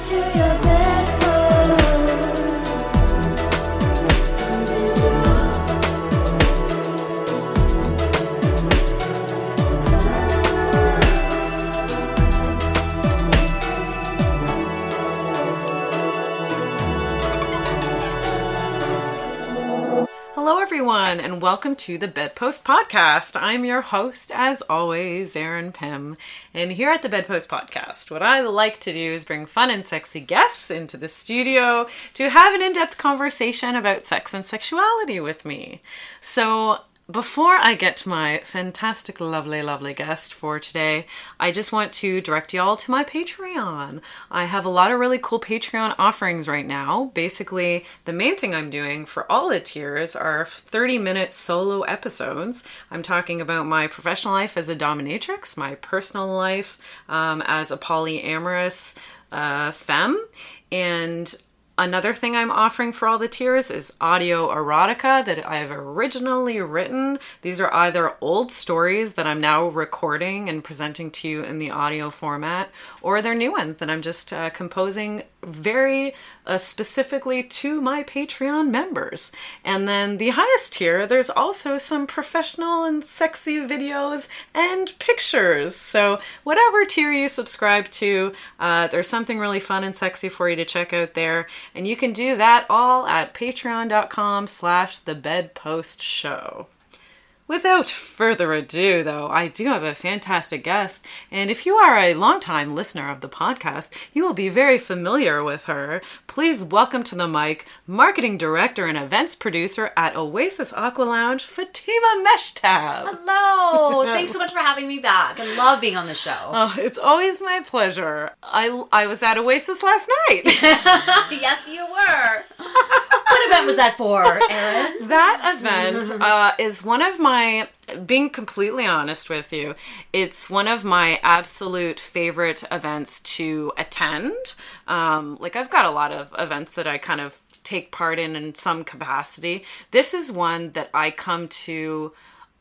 to your bedpost. Everyone, and welcome to the Bedpost Podcast. I'm your host, as always, Erin Pym. And here at the Bedpost Podcast, what I like to do is bring fun and sexy guests into the studio to have an in depth conversation about sex and sexuality with me. So, before I get to my fantastic, lovely, lovely guest for today, I just want to direct y'all to my Patreon. I have a lot of really cool Patreon offerings right now. Basically, the main thing I'm doing for all the tiers are 30 minute solo episodes. I'm talking about my professional life as a dominatrix, my personal life um, as a polyamorous uh, femme, and Another thing I'm offering for all the tiers is audio erotica that I've originally written. These are either old stories that I'm now recording and presenting to you in the audio format, or they're new ones that I'm just uh, composing very uh, specifically to my Patreon members. And then the highest tier, there's also some professional and sexy videos and pictures. So, whatever tier you subscribe to, uh, there's something really fun and sexy for you to check out there. And you can do that all at patreon.com slash the bedpost show. Without further ado, though, I do have a fantastic guest, and if you are a longtime listener of the podcast, you will be very familiar with her. Please welcome to the mic marketing director and events producer at Oasis Aqua Lounge, Fatima Mechtab. Hello. Thanks so much for having me back. I love being on the show. Oh, it's always my pleasure. I, I was at Oasis last night. yes, you were. what event was that for, Erin? that event uh, is one of my being completely honest with you it's one of my absolute favorite events to attend um, like i've got a lot of events that i kind of take part in in some capacity this is one that i come to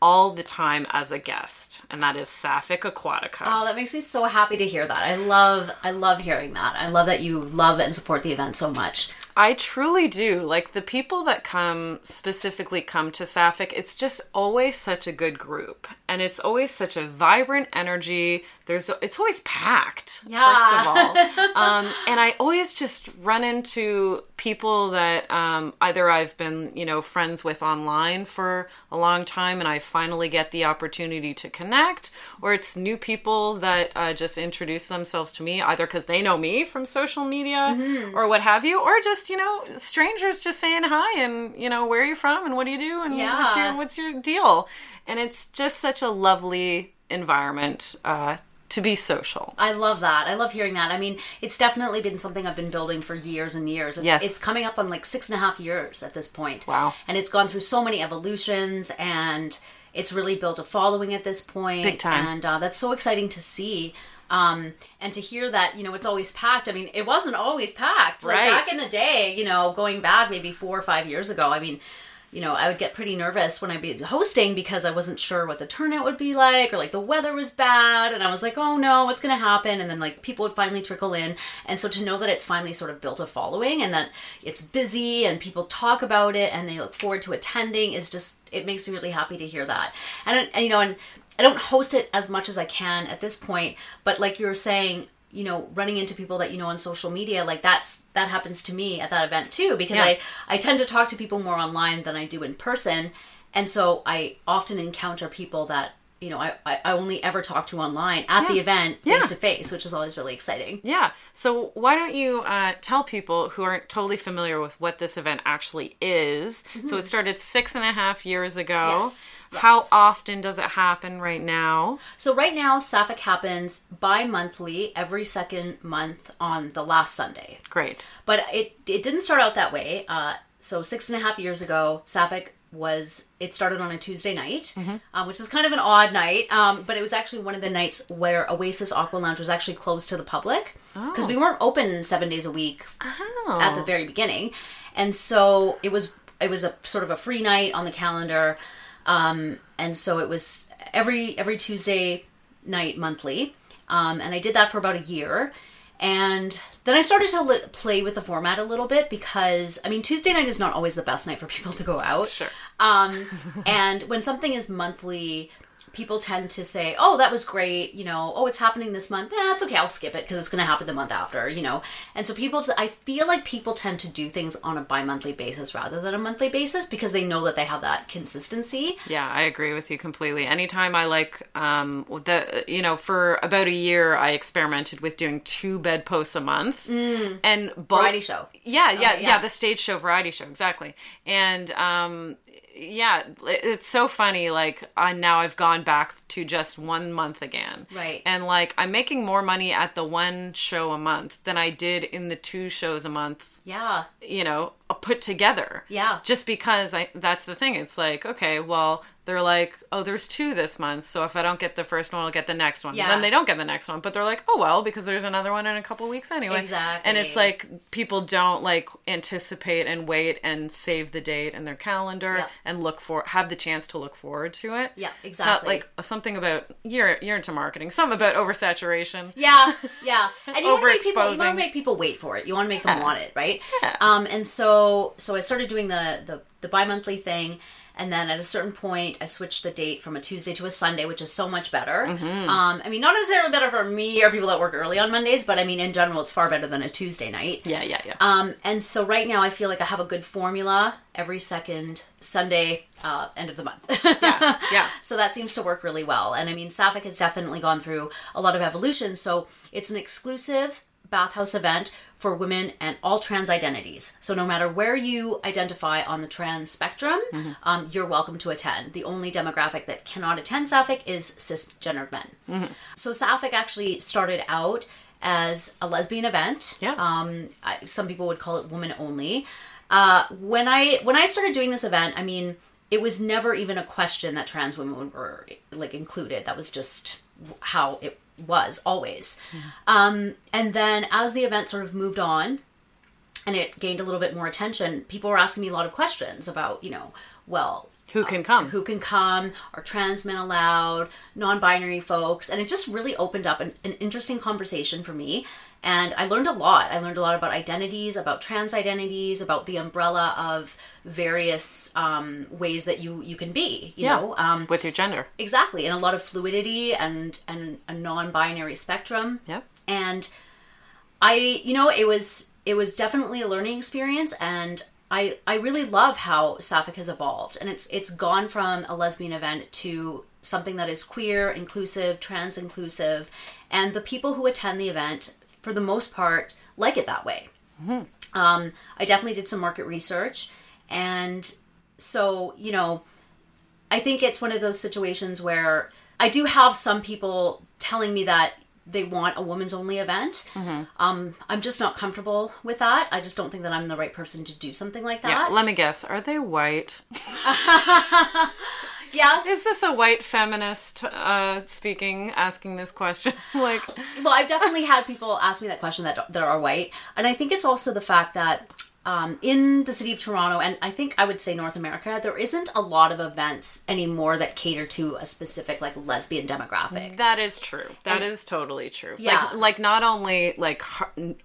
all the time as a guest and that is sapphic aquatica Oh, that makes me so happy to hear that. I love I love hearing that. I love that you love and support the event so much. I truly do. Like the people that come specifically come to Sapphic, it's just always such a good group. And it's always such a vibrant energy. There's it's always packed, Yeah. first of all. um, and I always just run into people that um, either I've been, you know, friends with online for a long time and I finally get the opportunity to connect, or it's new people that uh, just introduce themselves to me, either because they know me from social media or what have you, or just, you know, strangers just saying hi and, you know, where are you from and what do you do and what's your what's your deal? And it's just such a lovely environment uh, to be social. I love that. I love hearing that. I mean, it's definitely been something I've been building for years and years. It's, Yes. it's coming up on like six and a half years at this point. Wow. And it's gone through so many evolutions and it's really built a following at this point. Big time. And uh, that's so exciting to see. Um, and to hear that, you know, it's always packed. I mean, it wasn't always packed. Like Right. back in the day, you know, going back maybe four or five years ago, I mean, you know, I would get pretty nervous when I'd be hosting because I wasn't sure what the turnout would be like or like the weather was bad and I was like, oh no, what's going to happen? And then like people would finally trickle in. And so to know that it's finally sort of built a following and that it's busy and people talk about it and they look forward to attending is just, it makes me really happy to hear that. And, and you know, and I don't host it as much as I can at this point, but like you were saying, you know, running into people that you know on social media, like that's that happens to me at that event too, because Yeah. I I tend to talk to people more online than I do in person, and so I often encounter people that you know I I only ever talk to online at the event face to face, which is always really exciting. Yeah. So why don't you uh, tell people who aren't totally familiar with what this event actually is? So it started six and a half years ago. Mm-hmm. Yes, How yes. often does it happen right now? So right now, Sapphic happens bi-monthly, every second month on the last Sunday. Great. But it it didn't start out that way. Uh, so six and a half years ago, Sapphic was it started on a Tuesday night, um, which is kind of an odd night. Um, but it was actually one of the nights where Oasis Aqua Lounge was actually closed to the public because we weren't open seven days a week Oh. at the very beginning, and so it was it was a sort of a free night on the calendar, um, and so it was every every Tuesday night monthly, um, and I did that for about a year, and then I started to li- play with the format a little bit because I mean Tuesday night is not always the best night for people to go out. Sure. Um, and when something is monthly, people tend to say, "Oh, that was great," you know. "Oh, it's happening this month." That's it's okay. I'll skip it because it's going to happen the month after, you know. And so people, I feel like people tend to do things on a bi-monthly basis rather than a monthly basis because they know that they have that consistency. Yeah, I agree with you completely. Anytime I like um the you know, for about a year I experimented with doing two bed posts a month. And both, Mm. Variety show. Yeah, yeah, Okay, yeah, yeah. the stage show variety show, exactly. And um yeah, it's so funny like I now I've gone back to just one month again. Right. And like I'm making more money at the one show a month than I did in the two shows a month Yeah. you know put together Yeah. just because i that's the thing it's like okay well they're like oh there's two this month so if i don't get the first one i'll get the next one Yeah. then they don't get the next one but they're like oh well because there's another one in a couple weeks anyway Exactly. and it's like people don't like anticipate and wait and save the date in their calendar Yeah. and look for have the chance to look forward to it Yeah, it's not exactly. like something about you're you're into marketing something about oversaturation Yeah, yeah. And you want to make people you want to make people wait for it. You want to make them want it, right? Um, and so so I started doing the the the bi-monthly thing and then at a certain point I switched the date from a Tuesday to a Sunday, which is so much better. Mm-hmm. Um, I mean, not necessarily better for me or people that work early on Mondays, but I mean in general it's far better than a Tuesday night. yeah yeah yeah Um, and so right now I feel like I have a good formula every second Sunday, uh, end of the month. yeah yeah So that seems to work really well. And I mean, Sapphic has definitely gone through a lot of evolution. So it's an exclusive bathhouse event for women and all trans identities. So no matter where you identify on the trans spectrum, um, you're welcome to attend. The only demographic that cannot attend Sapphic is cisgendered men. So Sapphic actually started out as a lesbian event. Yeah. Um, I, some people would call it woman only. Uh, when I when I started doing this event, I mean, it was never even a question that trans women were like included. That was just how it was always. Um, and then as the event sort of moved on, and it gained a little bit more attention, people were asking me a lot of questions about, you know, well, who can come who can come, are trans men allowed, non binary folks. And it just really opened up an, an interesting conversation for me. And I learned a lot. I learned a lot about identities, about trans identities, about the umbrella of various um, ways that you, you can be, you know? Um, with your gender exactly. And a lot of fluidity and, and a non binary spectrum yep and i you know it was it was definitely a learning experience and i i really love how sapphic has evolved and it's it's gone from a lesbian event to something that is queer inclusive trans inclusive and the people who attend the event for the most part like it that way. Um, i definitely did some market research and so you know I think it's one of those situations where I do have some people telling me that they want a women's only event. Mm-hmm. Um, I'm just not comfortable with that. I just don't think that I'm the right person to do something like that. yeah let me guess are they white yes. Is this a white feminist uh, speaking, asking this question? like, well, I've definitely had people ask me that question that that are white, and I think it's also the fact that um, in the city of Toronto, and I think I would say North America, there isn't a lot of events anymore that cater to a specific like lesbian demographic. that is true. That is totally true. Yeah. Like, like not only like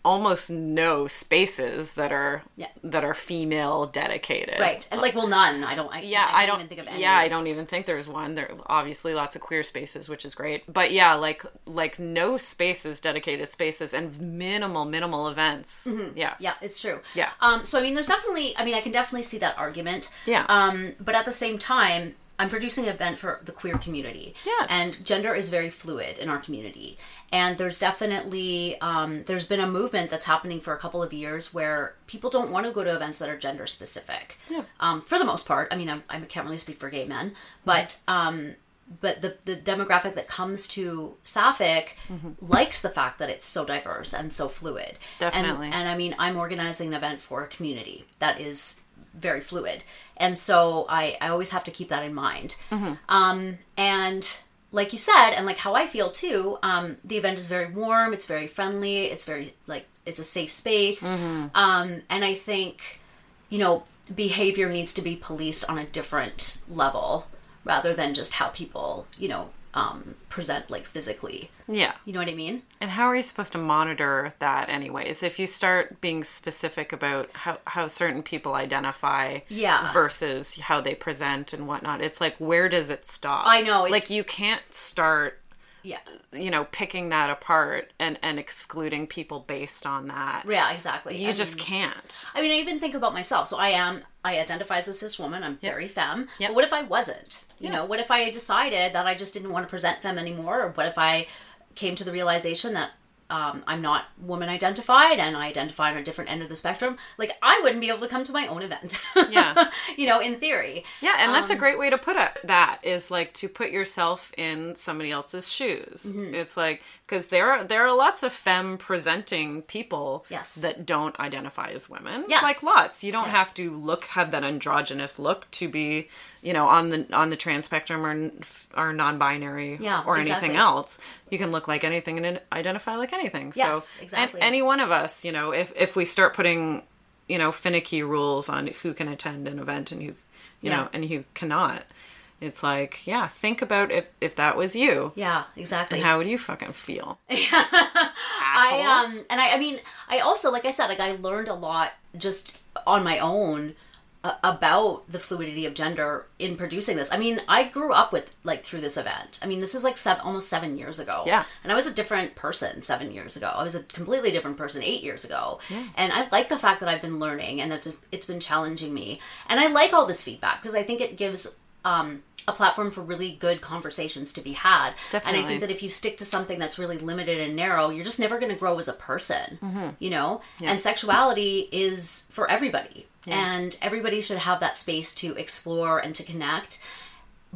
almost no spaces that are Yeah. that are female dedicated. Right, and like, well, none. I don't. I, Yeah, I, I, don't even think of any. Yeah, I don't even think there's one. There are obviously lots of queer spaces, which is great. But yeah, like like no spaces, dedicated spaces, and minimal minimal events. Yeah, Mm-hmm. Yeah, it's true. Yeah. Um, so I mean, there's definitely. I mean, I can definitely see that argument. Yeah. Um, but at the same time, I'm producing an event for the queer community. Yes. And gender is very fluid in our community, and there's definitely um, there's been a movement that's happening for a couple of years where people don't want to go to events that are gender specific. Yeah. Um, for the most part, I mean, I, I can't really speak for gay men, but um, but the, the demographic that comes to Sapphic likes the fact that it's so diverse and so fluid. Definitely. And, and I mean, I'm organizing an event for a community that is very fluid. And so I, I always have to keep that in mind. Um, and like you said, and like how I feel too, um, the event is very warm, it's very friendly, it's very like, it's a safe space. Um, and I think, you know, behavior needs to be policed on a different level rather than just how people, you know, um, present like physically. Yeah. You know what I mean? And how are you supposed to monitor that, anyways? If you start being specific about how, how certain people identify Yeah. versus how they present and whatnot, it's like, where does it stop? I know, it's- Like, you can't start, Yeah. you know, picking that apart and, and excluding people based on that. Yeah, exactly. You I just mean- can't. I mean, I even think about myself. So I am, I identify as a cis woman. I'm very femme. Yep. But what if I wasn't? You know, what if I decided that I just didn't want to present femme anymore? Or what if I came to the realization that um, I'm not woman identified and I identify on a different end of the spectrum? Like, I wouldn't be able to come to my own event. Yeah. you know, in theory. Yeah, and Um, that's a great way to put it. That is like to put yourself in somebody else's shoes. Mm-hmm. It's like because there are there are lots of femme presenting people Yes. that don't identify as women. Yes. like lots. You don't Yes. have to look have that androgynous look to be you know on the on the trans spectrum or or non-binary Yeah, or exactly. anything else. You can look like anything and identify like anything. Yes, so exactly. and any one of us, you know, if if we start putting you know finicky rules on who can attend an event and who you Yeah. know and who cannot it's like yeah think about if if that was you Yeah, exactly. and how would you fucking feel I um and I I mean I also like I said like I learned a lot just on my own uh, about the fluidity of gender in producing this. I mean, I grew up with like through this event. I mean, this is like seven almost 7 years ago. Yeah. And I was a different person 7 years ago. I was a completely different person 8 years ago. Yeah. And I like the fact that I've been learning and it's it's been challenging me. And I like all this feedback because I think it gives um a platform for really good conversations to be had. And I think that if you stick to something that's really limited and narrow, you're just never going to grow as a person, Mm-hmm. you know? And sexuality is for everybody. And everybody should have that space to explore and to connect.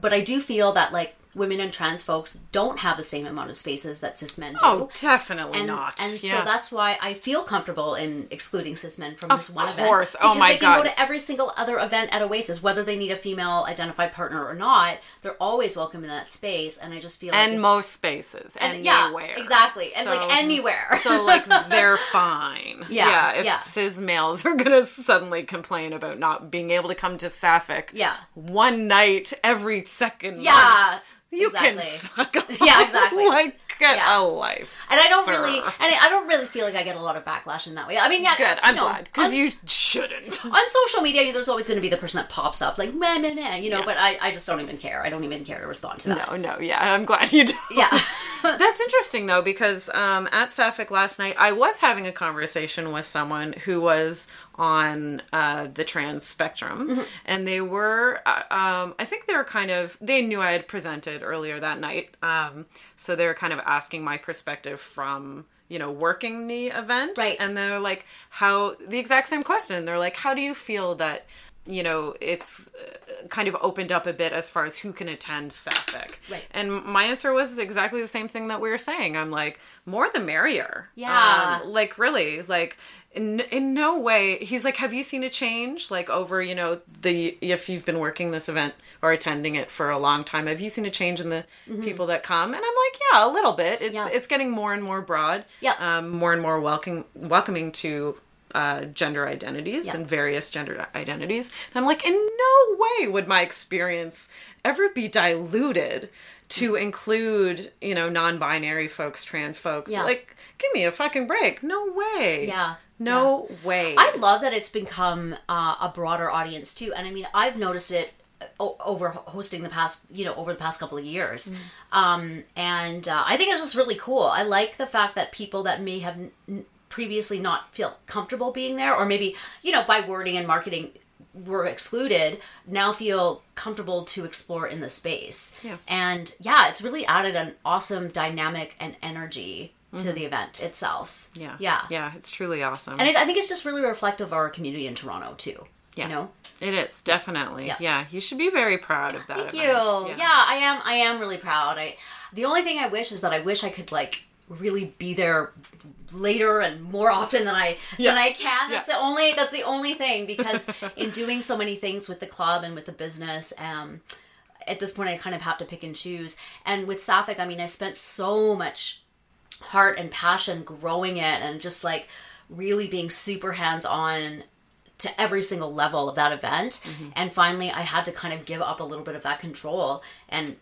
But I do feel that, like, women and trans folks don't have the same amount of spaces that cis men do. oh definitely and, not and yeah. so that's why I feel comfortable in excluding cis men from Of this one course. event. Oh Because they can God. go to every single other event at Oasis, whether they need a female identified partner or not. They're always welcome in that space, and I just feel like and most spaces and- and yeah, exactly, and So- like anywhere. so like they're fine Yeah, if yeah. cis males are gonna suddenly complain about not being able to come to sapphic Yeah. one night every second yeah, month, you exactly. can fuck off. Yeah, exactly. like get Yeah. a life And I don't sir. really, and I don't really feel like I get a lot of backlash in that way. I mean, yeah, good i'm know, glad because you shouldn't on social media, there's always going to be the person that pops up like meh meh meh, you know. Yeah. But I, I just don't even care. I don't even care to respond to that. No, no, yeah, I'm glad you do. Yeah. That's interesting though, because um, at Sapphic last night, I was having a conversation with someone who was on uh, the trans spectrum, Mm-hmm. and they were, uh, um, I think they were kind of, they knew I had presented earlier that night, um, so they were kind of asking my perspective from. You know, working the event, Right. And they're like, "How?" The exact same question. They're like, "How do you feel that you know it's uh, kind of opened up a bit as far as who can attend Sapphic?" Right. And my answer was exactly the same thing that we were saying. I'm like, more the merrier. Yeah. Um, like really, like in, in no way. He's like, have you seen a change? Like over, you know, the if you've been working this event or attending it for a long time, have you seen a change in the people that come? And I'm like, yeah, a little bit. It's Mm-hmm. Yeah. it's getting more and more broad. Yeah. Um, more and more welcoming welcoming to uh, gender identities Yeah. and various gender identities. And I'm like, in no way would my experience ever be diluted to include, you know, non-binary folks, trans folks. Yeah. Like, give me a fucking break. No way. Yeah. No way. I love that it's become uh, a broader audience too, and I mean, I've noticed it over hosting the past, you know, over the past couple of years, um, and uh, I think it's just really cool. I like the fact that people that may have n- previously not feel comfortable being there, or maybe you know, by wording and marketing were excluded now feel comfortable to explore in the space Yeah. and yeah it's really added an awesome dynamic and energy to the event itself yeah. yeah Yeah. It's truly awesome. and it, I think it's just really reflective of our community in Toronto too. Yeah. You know. it is definitely. Yeah. Yeah. You should be very proud of that. Thank you. event. Yeah. I am. I am really proud. I. The only thing I wish is that I wish I could like really be there later and more often than I Yeah. than I can. That's Yeah. the only. That's the only thing because in doing so many things with the club and with the business, um, at this point I kind of have to pick and choose. And with Sapphic, I mean, I spent so much heart and passion growing it and just like really being super hands on to every single level of that event. Mm-hmm. And finally, I had to kind of give up a little bit of that control and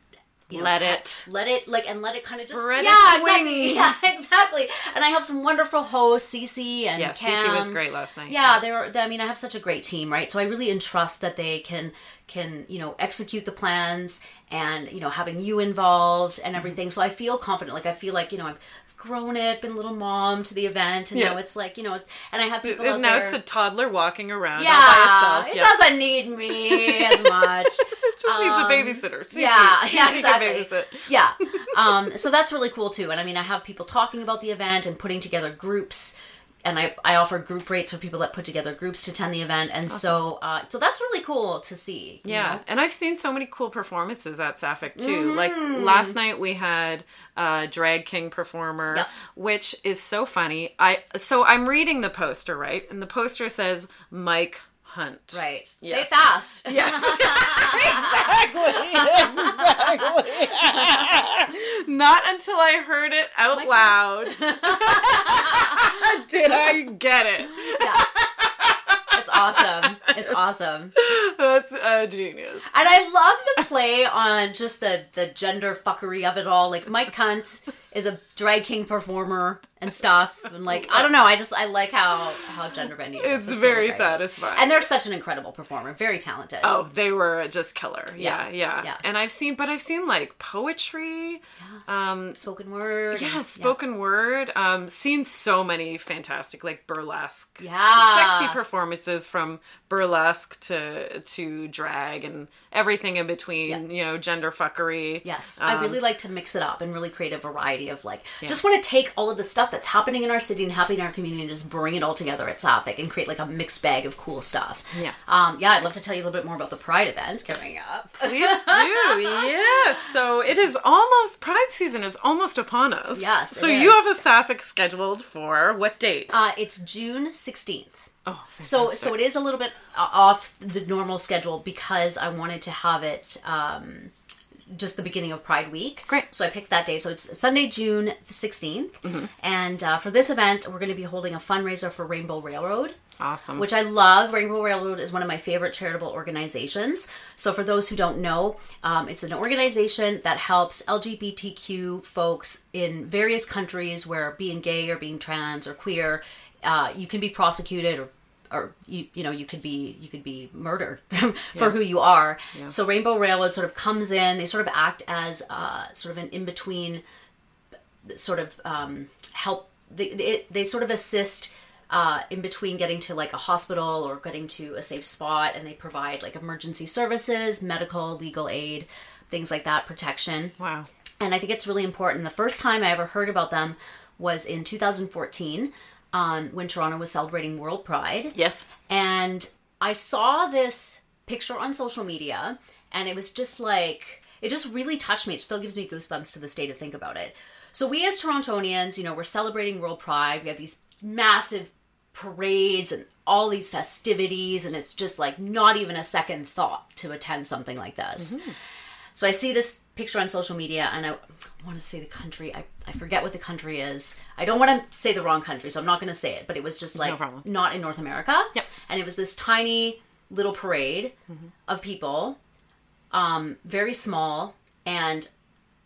you know, Let it. let it like and let it kind of just Spread yeah exactly yeah exactly and I have some wonderful hosts Cece and Yeah, Cam. Cece was great last night. Yeah, they were. I mean, I have such a great team, right? So I really entrust that they can can you know execute the plans and you know having you involved and everything. So I feel confident. Like I feel like you know I've grown it, been little mom to the event, and Yeah. now it's like you know, and I have people And now there. it's a toddler walking around all yeah, by itself. it yeah. doesn't need me as much. It just needs a babysitter. Cece. Um, yeah, Cece yeah, can exactly. Yeah. Um, so that's really cool too. And I mean, I have people talking about the event and putting together groups. And I, I offer group rates for people that put together groups to attend the event, and so uh, so that's really cool to see. Yeah, know? and I've seen so many cool performances at Sapphic too. Mm-hmm. Like last night we had a drag king performer, Yep. which is so funny. I so I'm reading the poster right, and the poster says Mike Hunt. right. Say Yes. it fast. Yes. exactly. Exactly. Not until I heard it out Mike loud did I get it. It's awesome. It's awesome. That's uh, genius. And I love the play on just the the gender fuckery of it all. Like Mike Cunt is a drag king performer and stuff, and like I don't know. I just I like how how gender bendy. it is. It's, very great. satisfying. And they're such an incredible performer, very talented. Oh, they were just killer. Yeah, Yeah, yeah, yeah. And I've seen, but I've seen like poetry, um, spoken word. yeah, spoken word. Um, seen so many fantastic like burlesque, Yeah. sexy performances from burlesque to to drag and everything in between. Yeah. You know, gender fuckery. Yes, I Um, really like to mix it up and really create a variety of like. Just want to take all of the stuff that's happening in our city and happening in our community and just bring it all together at Sapphic and create like a mixed bag of cool stuff. Yeah. Um. Yeah, I'd love to tell you a little bit more about the Pride event coming up. Please do, yes. So it is almost Pride season is almost upon us. Yes, So you have a Sapphic scheduled for what date? Uh, it's June sixteenth. oh, So fantastic. so it is a little bit off the normal schedule because I wanted to have it um, just the beginning of Pride Week. Great. So I picked that day. So it's Sunday, June 16th. Mm-hmm. And uh, for this event, we're going to be holding a fundraiser for Rainbow Railroad. awesome. Which I love. Rainbow Railroad is one of my favorite charitable organizations. So, for those who don't know, um, it's an organization that helps LGBTQ folks in various countries where being gay or being trans or queer, uh, you can be prosecuted or or you you know you could be you could be murdered for who you are. So Rainbow Railroad sort of comes in. They sort of act as uh, sort of an in between sort of um, help. They, they they sort of assist uh, in between getting to like a hospital or getting to a safe spot, and they provide like emergency services, medical, legal aid, things like that, protection. wow. And I think it's really important. The first time I ever heard about them was in 2014 um, when Toronto was celebrating World Pride. Yes. And I saw this picture on social media, and it was just like, it just really touched me. It still gives me goosebumps to this day to think about it. So, we as Torontonians, you know, we're celebrating World Pride. We have these massive parades and all these festivities, and it's just like not even a second thought to attend something like this. So I see this picture on social media and I want to say the country. I, I forget what the country is. I don't want to say the wrong country, so I'm not going to say it, but it was just like problem. not in North America. Yep. And it was this tiny little parade of people, um, very small, and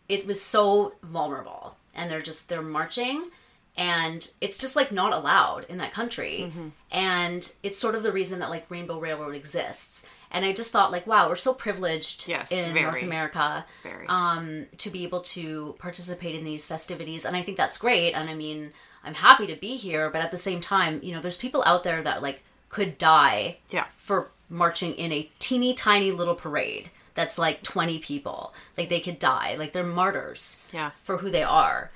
it was so vulnerable. And they're just, they're marching and it's just like not allowed in that country and it's sort of the reason that like rainbow railroad exists and i just thought like wow we're so privileged Yes, in very. north america um, to be able to participate in these festivities and i think that's great and i mean i'm happy to be here but at the same time you know there's people out there that like could die Yeah. for marching in a teeny tiny little parade that's like 20 people like they could die like they're martyrs Yeah. for who they are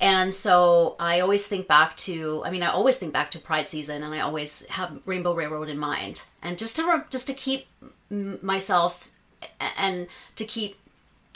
and so I always think back to, I mean, I always think back to Pride season, and I always have Rainbow Railroad in mind, and just to just to keep myself and to keep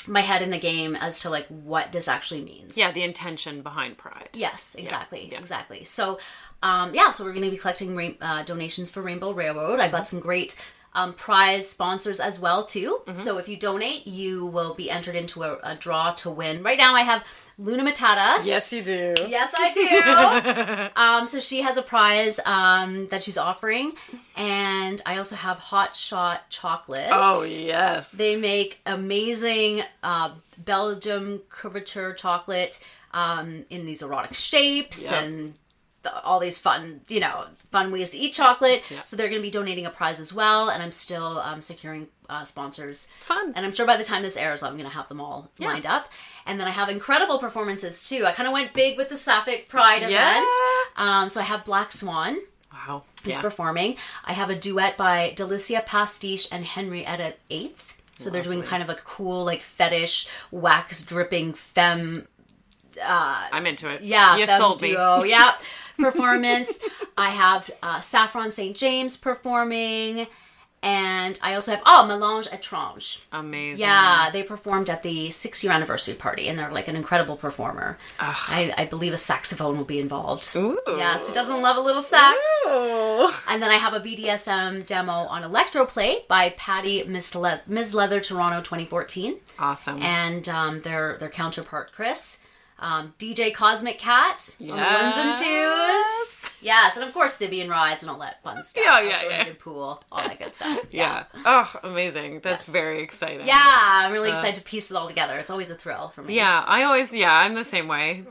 my head in the game as to like what this actually means. Yeah, the intention behind Pride. Yes, exactly, yeah. exactly. So, um, yeah, so we're going to be collecting rain- uh, donations for Rainbow Railroad. I've got some great um, prize sponsors as well too. Mm-hmm. So if you donate, you will be entered into a, a draw to win. Right now, I have Luna Matatas. Yes, you do. Yes, I do. um, so she has a prize um, that she's offering, and I also have Hot Shot Chocolate. Oh yes. They make amazing uh, Belgium couverture chocolate um, in these erotic shapes Yep. and the, all these fun, you know, fun ways to eat chocolate. Yeah. So they're going to be donating a prize as well, and I'm still um, securing uh, sponsors. Fun. And I'm sure by the time this airs, I'm going to have them all lined up. And then I have incredible performances too. I kind of went big with the Sapphic Pride Yeah. event. Um, so I have Black Swan wow. who's Yeah. performing. I have a duet by Delicia Pastiche and Henrietta Eighth. So they're doing kind of a cool, like fetish, wax dripping femme Uh, I'm into it. yeah, You sold me. yeah, performance. I have uh, Saffron St. James performing, and I also have oh Melange Etrange. Amazing. Yeah, they performed at the six year anniversary party, and they're like an incredible performer. I, I believe a saxophone will be involved. Ooh. Yes, who doesn't love a little sax? Ooh. And then I have a BDSM demo on Electroplay by Patty Ms. Le- Ms. Leather Toronto 2014, Awesome. and um, their their counterpart Chris, um, DJ Cosmic Cat on the ones and twos. Yes, and of course Dibby and rides and all that fun stuff. Yeah, yeah, Outdoor yeah. Pool, all that good stuff. yeah. Oh, amazing. That's Yes. very exciting. Yeah, I'm really excited to piece it all together. It's always a thrill for me. Yeah, I always yeah, I'm the same way.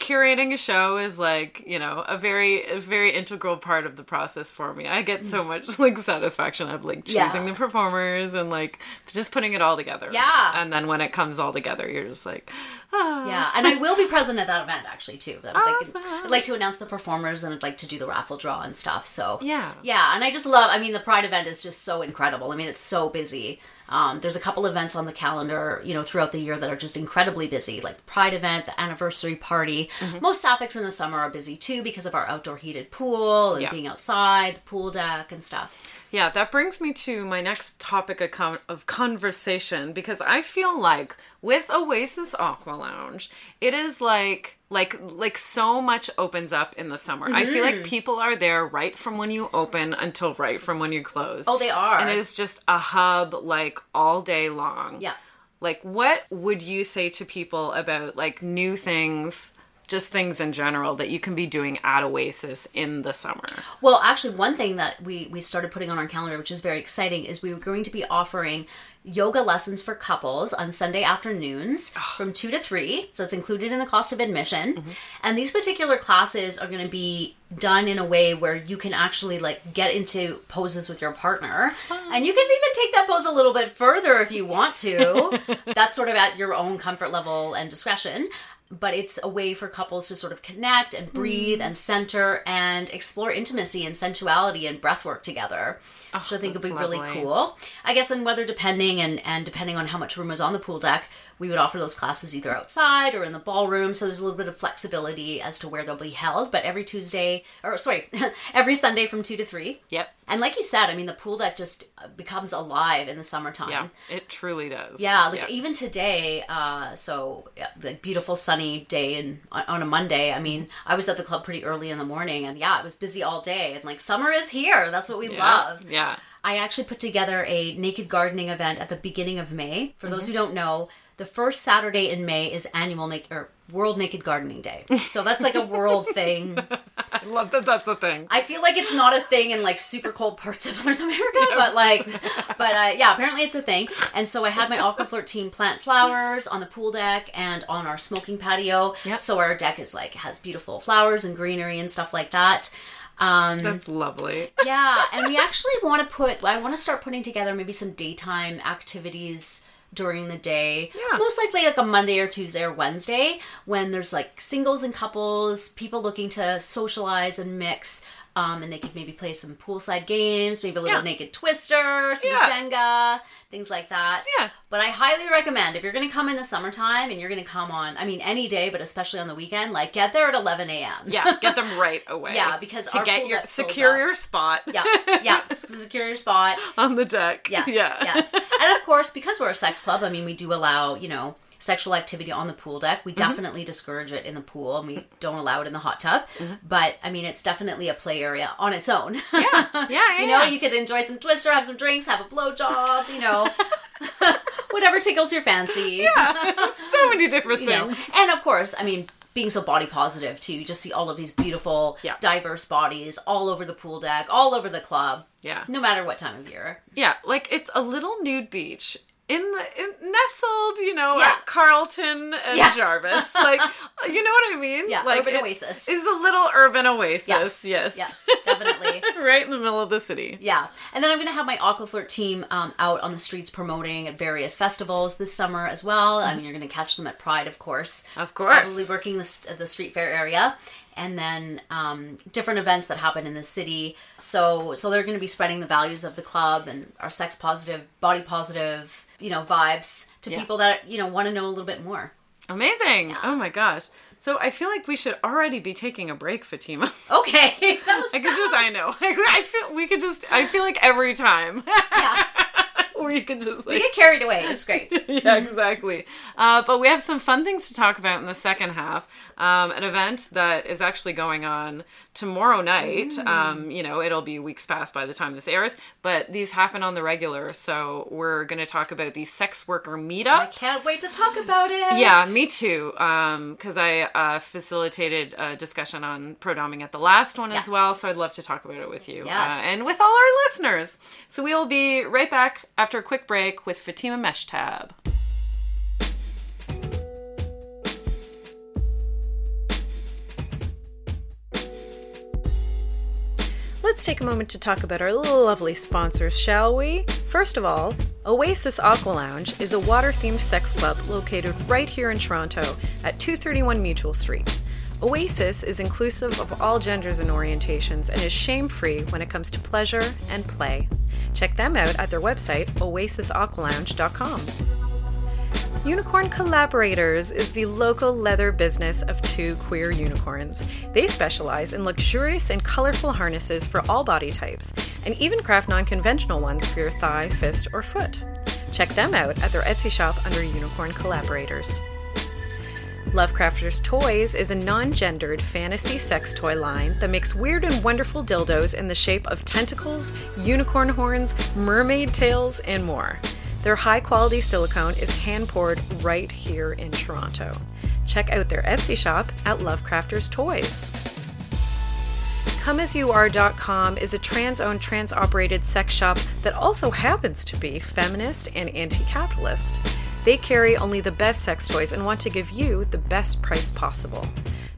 Curating a show is like, you know, a very a very integral part of the process for me. I get so much like satisfaction of like choosing. Yeah. the performers and like just putting it all together. Yeah. And then when it comes all together, you're just like, ah. Yeah, and I will be present at that event actually too. I'm thinking- Awesome. I'd like to announce the performers and I'd like to do the raffle draw and stuff. So Yeah. yeah, and I just love. I mean, the Pride event is just so incredible. I mean, it's so busy. Um, there's a couple events on the calendar, you know, throughout the year that are just incredibly busy, like the Pride event, the anniversary party. Mm-hmm. Most Sapphics in the summer are busy too because of our outdoor heated pool and Yeah. being outside, the pool deck and stuff. Yeah, that brings me to my next topic of, con- of conversation because I feel like with Oasis Aqua Lounge, it is like like like so much opens up in the summer. I feel Mm-hmm. like people are there right from when you open until right from when you close. Oh, they are. And it is just a hub like all day long. Yeah. Like what would you say to people about like new things just things in general that you can be doing at Oasis in the summer. Well, actually, one thing that we we started putting on our calendar, which is very exciting, is we were going to be offering yoga lessons for couples on Sunday afternoons from two to three. So it's included in the cost of admission. Mm-hmm. And these particular classes are going to be done in a way where you can actually like get into poses with your partner. And you can even take that pose a little bit further if you want to. That's sort of at your own comfort level and discretion but it's a way for couples to sort of connect and breathe mm. and center and explore intimacy and sensuality and breath work together which i oh, think would be that's really cool. I guess and weather depending and and depending on how much room is on the pool deck we would offer those classes either outside or in the ballroom so there's a little bit of flexibility as to where they'll be held but every tuesday or sorry every sunday from 2 to 3 Yep. and like you said i mean the pool deck just becomes alive in the summertime Yeah. It truly does. yeah, like even today, uh, so yeah, the beautiful sunny day and on a Monday. I mean, I was at the club pretty early in the morning, and yeah, it was busy all day. And like summer is here. That's what we Yeah. love. Yeah. I actually put together a naked gardening event at the beginning of May. For those who Mm-hmm. don't know, the first Saturday in May is annual naked or World Naked Gardening Day. So that's like a world thing. I love that that's a thing. I feel like it's not a thing in like super cold parts of North America, but like, but uh, yeah, apparently it's a thing. And so I had my Aquaflirt team plant flowers on the pool deck and on our smoking patio. Yep. So our deck is like has beautiful flowers and greenery and stuff like that. Um, That's lovely. yeah, and we actually want to put. I want to start putting together maybe some daytime activities during the day. Yeah. Most likely like a Monday or Tuesday or Wednesday when there's like singles and couples, people looking to socialize and mix. Um, and they could maybe play some poolside games, maybe a little Yeah. naked twister, some Yeah. Jenga, things like that. Yeah. But I highly recommend if you're going to come in the summertime and you're going to come on, I mean, any day, but especially on the weekend, like get there at 11 a.m. Yeah, get them right away. Yeah, because to get your secure your spot yeah, yeah, secure your spot. on the deck. Yes, Yeah. yes. And of course, because we're a sex club, I mean, we do allow, you know, sexual activity on the pool deck. Mm-hmm. We definitely discourage it in the pool and we don't allow it in the hot tub. But I mean, it's definitely a play area on its own. Yeah, yeah, yeah. you know, yeah. you could enjoy some twister, have some drinks, have a blowjob, you know, whatever tickles your fancy. Yeah. So many different You know, things. and of course, I mean, being so body positive too, you just see all of these beautiful, Yeah. diverse bodies all over the pool deck, all over the club. Yeah. No matter what time of year. Yeah, like it's a little nude beach in the in, nestled, you know, Yeah. at Carlton and Yeah. Jarvis. Like, you know what I mean? Yeah, like urban it oasis. Is a little urban oasis. Yes. Yes. Yes, definitely. right in the middle of the city. Yeah, and then I'm gonna have my Aquaflirt team um, out on the streets promoting at various festivals this summer as well. I mean, you're gonna catch them at Pride, of course. Of course. Probably working the the street fair area, and then um, different events that happen in the city. So so they're gonna be spreading the values of the club and our sex positive, body positive, you know, vibes to Yeah. people that you know want to know a little bit more. Amazing. Oh my gosh. So I feel like we should already be taking a break, Fatima. Okay, I could just, I know. I feel we could just. I feel like every time yeah. we can just We get carried away. It's great. yeah, exactly. Uh, but we have some fun things to talk about in the second half. Um, an event that is actually going on tomorrow night. Um, you know, it'll be weeks past by the time this airs, but these happen on the regular. So we're going to talk about the sex worker meetup. I can't wait to talk about it. Yeah, me too. Because I uh, facilitated a discussion on prodoming at the last one as well, so I'd love to talk about it with you Yes. uh, and with all our listeners. So we will be right back after a quick break with Fatima Mechtab. Let's take a moment to talk about our lovely sponsors, shall we? First of all, Oasis Aqua Lounge is a water themed sex club located right here in Toronto at 231 Mutual Street. Oasis is inclusive of all genders and orientations and is shame free when it comes to pleasure and play. Check them out at their website, oasisaqualounge.com. Unicorn Collaborators is the local leather business of two queer unicorns. They specialize in luxurious and colorful harnesses for all body types, and even craft non conventional ones for your thigh, fist, or foot. Check them out at their Etsy shop under Unicorn Collaborators. Lovecrafters Toys is a non gendered fantasy sex toy line that makes weird and wonderful dildos in the shape of tentacles, unicorn horns, mermaid tails, and more. Their high quality silicone is hand poured right here in Toronto. Check out their Etsy shop at Lovecrafters Toys. ComeAsYouAre.com is a trans owned, trans operated sex shop that also happens to be feminist and anti capitalist. They carry only the best sex toys and want to give you the best price possible.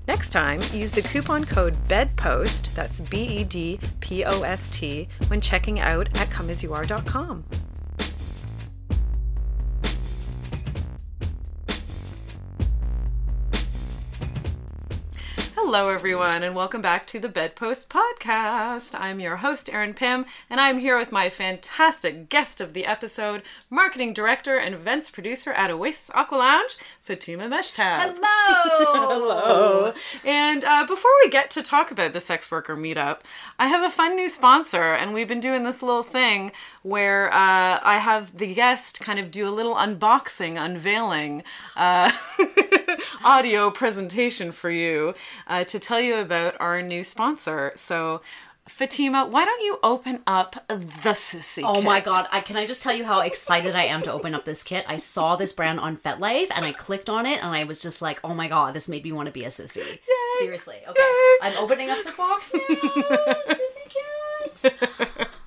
Next time, use the coupon code BEDPOST, that's B E D P O S T, when checking out at ComeAsYouAre.com. Hello, everyone, and welcome back to the Bedpost Podcast. I'm your host, Erin Pym, and I'm here with my fantastic guest of the episode, marketing director and events producer at Oasis Aqua Lounge, Fatima Mechtab. Hello. Hello. And uh, before we get to talk about the sex worker meetup, I have a fun new sponsor, and we've been doing this little thing where uh, I have the guest kind of do a little unboxing, unveiling uh, audio presentation for you uh, to tell you about our new sponsor. So, Fatima, why don't you open up the Sissy? Oh my god! I can I just tell you how excited I am to open up this kit. I saw this brand on FetLife and I clicked on it and I was just like, "Oh my god, this made me want to be a sissy." Seriously. Okay, Yay. I'm opening up the box now. sissy kit.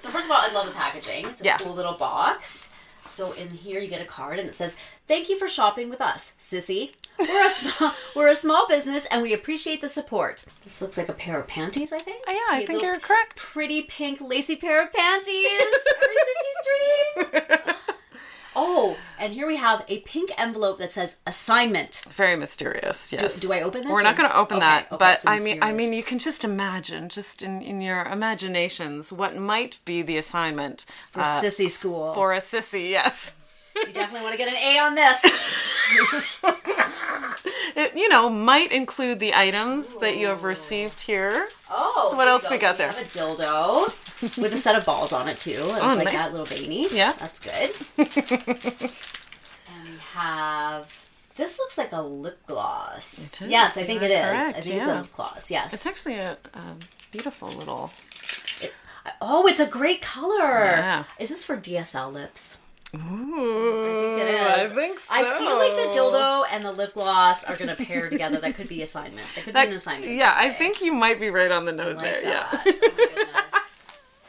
So first of all, I love the packaging. It's a Yeah. cool little box. So in here you get a card and it says, "Thank you for shopping with us, sissy. We're a small we're a small business and we appreciate the support." This looks like a pair of panties, I think. Oh, yeah, I think you're correct. Pretty pink lacy pair of panties for sissy stream. Oh, and here we have a pink envelope that says assignment. Very mysterious. Yes. do I open this We're not going to open Okay, that, okay, but I mean, I mean, you can just imagine, just in, in your imaginations, what might be the assignment For uh, sissy school. for a sissy. Yes. You definitely want to get an A on this. It, you know, might include the items that you have received here. Oh, So what else go. we got So there? We have a dildo with a set of balls on it too. It's Oh, like nice. that little veiny. Yeah. that's good. and we have. This looks like a lip gloss. Yes, I think You it is. I correct, think it's a lip gloss. Yes. It's actually a, a beautiful little. oh, it's a great color. Yeah. Is this for DSL lips? Ooh, I think it is. I think so. I feel like the dildo and the lip gloss are going to pair together. That could be assignment. That could That- be an assignment. Yeah, I think you might be right on the nose like there. that. Yeah. Oh my goodness.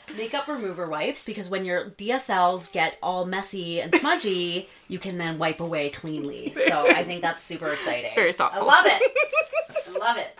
Makeup remover wipes because when your DSLs get all messy and smudgy, you can then wipe away cleanly. So I think that's super exciting. very thoughtful. I love it. I love it.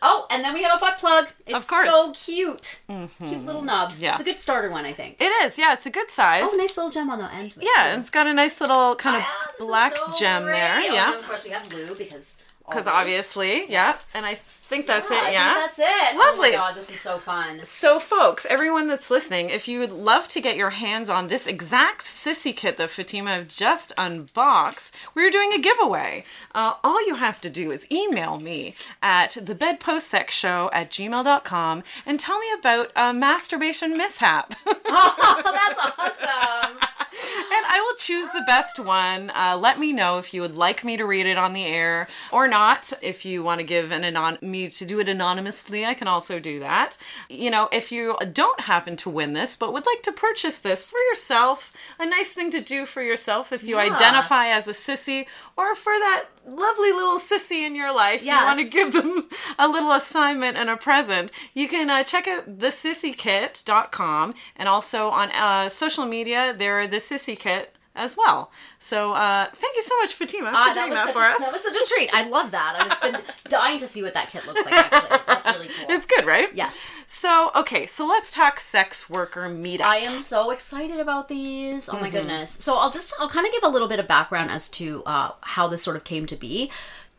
Oh, and then we have a butt plug. It's Of course. so cute. Cute little nub. Yeah. It's a good starter one, I think. It is. Yeah, it's a good size. Oh, nice little gem on the end. Yeah, and it's got a nice little kind of Ah, black so gem great. there. Oh, and Yeah. of course, we have blue because Because obviously, yeah. Yes. And I think that's Yeah, it. Yeah. that's it. Lovely. Oh my god, this is so fun. So, folks, everyone that's listening, if you would love to get your hands on this exact sissy kit that Fatima just unboxed, we're doing a giveaway. Uh, all you have to do is email me at thebedpostsexshow at gmail.com and tell me about a masturbation mishap. Oh, that's awesome. and I will choose the best one. Uh, let me know if you would like me to read it on the air or not. If you want to give an anon- me to do it anonymously, I can also do that. You know, if you don't happen to win this but would like to purchase this for yourself, a nice thing to do for yourself if you Yeah. identify as a sissy or for that lovely little sissy in your life, you want to give them a little assignment and a present, you can uh, check out thesissykit.com and also on uh, social media, there are the sissy kit as well. So uh, thank you so much, Fatima, for that doing was that for a, us. that was such a treat. I love that. I've been dying to see what that kit looks like. Actually, that's really cool. it's good, right? yes, So, okay, so let's talk sex worker meetup. I am so excited about these. Oh Mm-hmm. my goodness. So I'll just I'll kind of give a little bit of background as to uh, how this sort of came to be.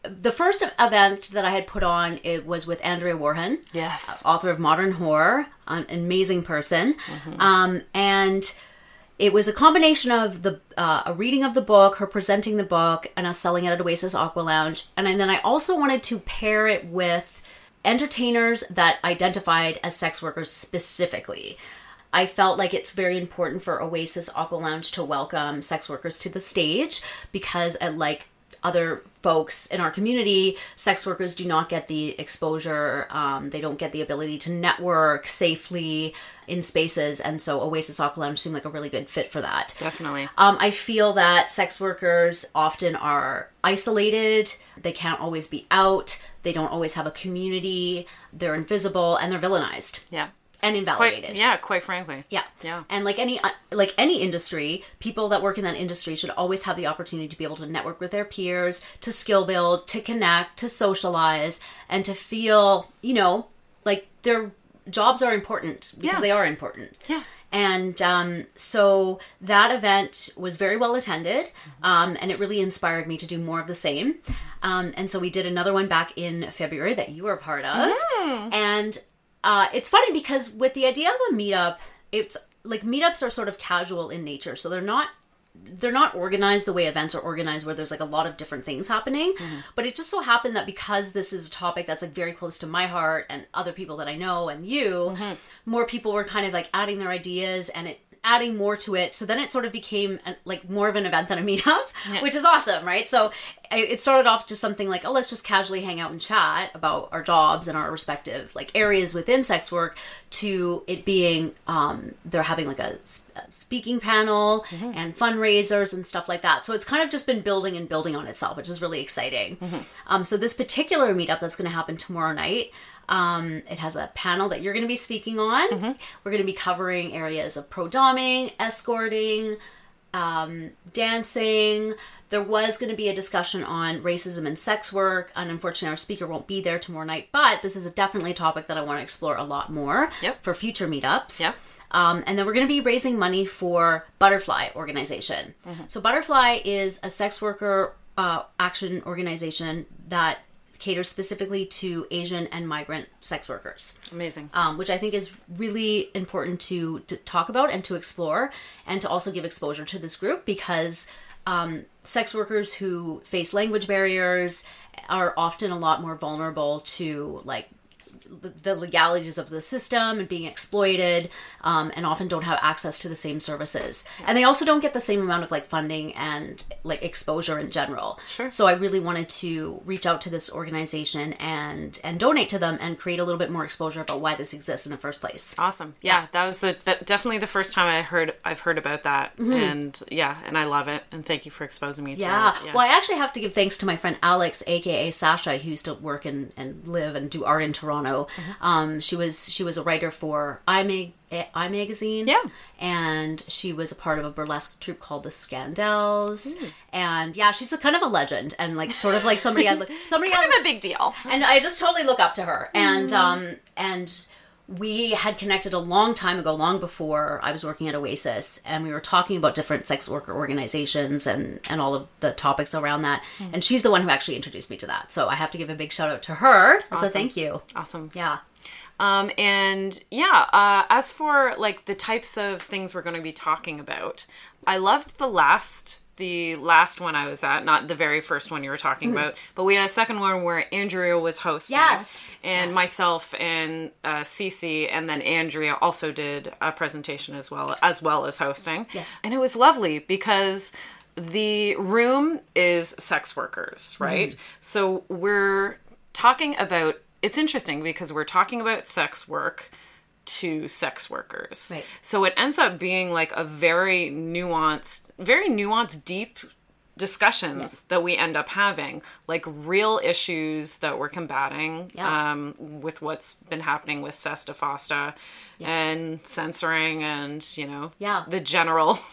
The first event that I had put on it was with Andrea Werhun. yes. author of Modern Whore, an amazing person, Mm-hmm. um, and it was a combination of the uh, a reading of the book, her presenting the book, and us selling it at Oasis Aqualounge, and then I also wanted to pair it with entertainers that identified as sex workers specifically. I felt like it's very important for Oasis Aqualounge to welcome sex workers to the stage because, I like other folks in our community, sex workers do not get the exposure. Um, they don't get the ability to network safely in spaces, and so Oasis Aqualounge seemed like a really good fit for that. Definitely. Um, I feel that sex workers often are isolated. They can't always be out. They don't always have a community. They're invisible and they're villainized Yeah. And Quite, invalidated. yeah, quite frankly. Yeah. Yeah. And like any uh, like any industry, people that work in that industry should always have the opportunity to be able to network with their peers, to skill build, to connect, to socialize, and to feel, you know, like their jobs are important because Yeah. they are important. Yes. And um, so that event was very well attended, um, and it really inspired me to do more of the same. Um, and so we did another one back in February that you were a part of. And uh, it's funny because with the idea of a meetup, it's like meetups are sort of casual in nature, so they're not they're not organized the way events are organized where there's like a lot of different things happening. But it just so happened that because this is a topic that's like very close to my heart and other people that i know and you more people were kind of like adding their ideas and it adding more to it. So then it sort of became an, like more of an event than a meetup which is awesome right? So it started off just something like oh let's just casually hang out and chat about our jobs and our respective like areas within sex work to it being um they're having like a speaking panel and fundraisers and stuff like that. So it's kind of just been building and building on itself which is really exciting. Um so this particular meetup that's going to happen tomorrow night um, it has a panel that you're going to be speaking on. We're going to be covering areas of pro doming, escorting, um, dancing. There was going to be a discussion on racism and sex work, and unfortunately, our speaker won't be there tomorrow night. But this is a definitely a topic that I want to explore a lot more Yep. for future meetups. Yep. Um, and then we're going to be raising money for Butterfly organization. So Butterfly is a sex worker uh, action organization that caters specifically to Asian and migrant sex workers Amazing. um, which I think is really important to, to talk about and to explore, and to also give exposure to this group because um, sex workers who face language barriers are often a lot more vulnerable to like the, legalities of the system and being exploited, um, and often don't have access to the same services. And they also don't get the same amount of like funding and like exposure in general. Sure. So I really wanted to reach out to this organization and and donate to them and create a little bit more exposure about why this exists in the first place. Awesome. Yeah, that was the that- definitely the first time I heard I've heard about that, and yeah, and I love it. And thank you for exposing me to Yeah. it. Well, I actually have to give thanks to my friend Alex, aka Sasha, who used to work and, and live and do art in Toronto. Mm-hmm. Um, she was she was a writer for I iMag i magazine. Yeah. And she was a part of a burlesque troupe called the Scandals. Hmm. And yeah, she's a kind of a legend and like sort of like somebody I look somebody I kind of a big deal. and I just totally look up to her. And Mm. um and we had connected a long time ago, long before I was working at Oasis, and we were talking about different sex worker organizations and and all of the topics around that. Mm. And she's the one who actually introduced me to that. So I have to give a big shout out to her. So thank you. Awesome. Yeah. Um, and yeah, uh, as for like the types of things we're going to be talking about, I loved the last the last one I was at, not the very first one you were talking about, but we had a second one where Andrea was hosting. Yes. And Yes. myself and uh, Cece and then Andrea also did a presentation as well as well as hosting. Yes. And it was lovely because the room is sex workers, right? Mm-hmm. So we're talking about it's interesting because we're talking about sex work to sex workers. Right. So it ends up being like a very nuanced, very nuanced, deep discussions that we end up having, like real issues that we're combating Yeah. um, with what's been happening with Sesta Fosta and censoring and, you know, Yeah. the general.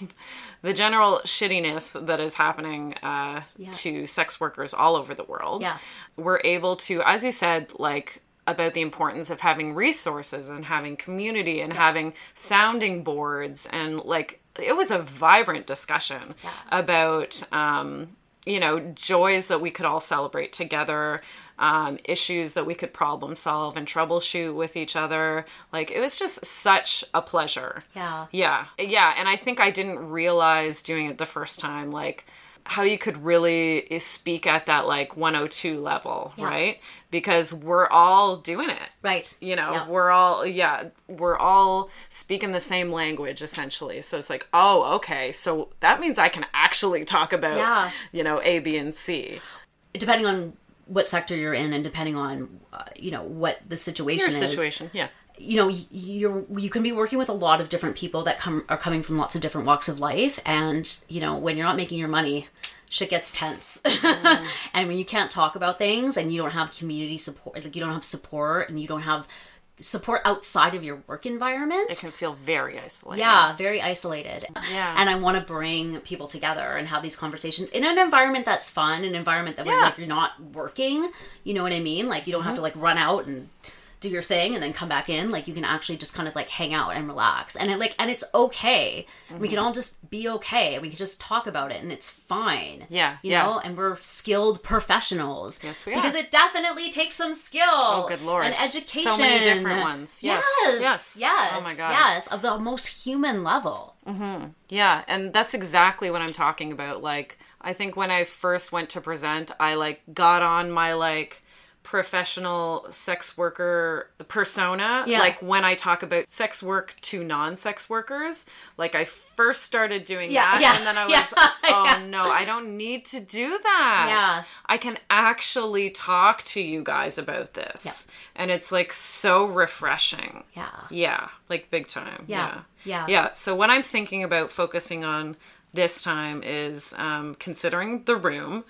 The general shittiness that is happening uh, Yeah. to sex workers all over the world Yeah. we're able to, as you said, like about the importance of having resources and having community and having sounding boards and like it was a vibrant discussion about um, you know joys that we could all celebrate together um, issues that we could problem solve and troubleshoot with each other like it was just such a pleasure Yeah. yeah. Yeah. And I think I didn't realize doing it the first time, like, how you could really speak at that, like, 102 level, Yeah. right? Because we're all doing it. Right. You know, Yeah. we're all, yeah, we're all speaking the same language essentially. So it's like, oh, okay. So that means I can actually talk about, Yeah. you know, A, B, and C. Depending on what sector you're in and depending on uh, you know what the situation Your is situation. Yeah. You know you're you can be working with a lot of different people that come are coming from lots of different walks of life and you know when you're not making your money shit gets tense and when you can't talk about things and you don't have community support like you don't have support and you don't have support outside of your work environment It can feel very isolated yeah, very isolated. Yeah. And I want to bring people together and have these conversations in an environment that's fun, an environment that where Yeah. like you're not working. You know what I mean? Like you don't have mm-hmm. to like run out and do your thing and then come back in. Like you can actually just kind of like hang out and relax. And it like and it's okay. We can mm-hmm. all just be okay. We can just talk about it and it's fine. Yeah, You yeah. know, and we're skilled professionals. Yes, we are Because it definitely takes some skill. Oh, good lord. And education. So many different ones. Yes. Yes. Yes. Yes. Oh my God. Yes. Of the most human level. Mm-hmm. Yeah, and that's exactly what I'm talking about. Like, I think when I first went to present, I like got on my like professional sex worker persona. Yeah. Like when I talk about sex work to non-sex workers, like I first started doing Yeah, that yeah, and then I was oh no, I don't need to do that. Yeah. I can actually talk to you guys about this. And it's like so refreshing. Yeah. Yeah, like big time. Yeah. Yeah. Yeah. Yeah. So what I'm thinking about focusing on this time is um, considering the room.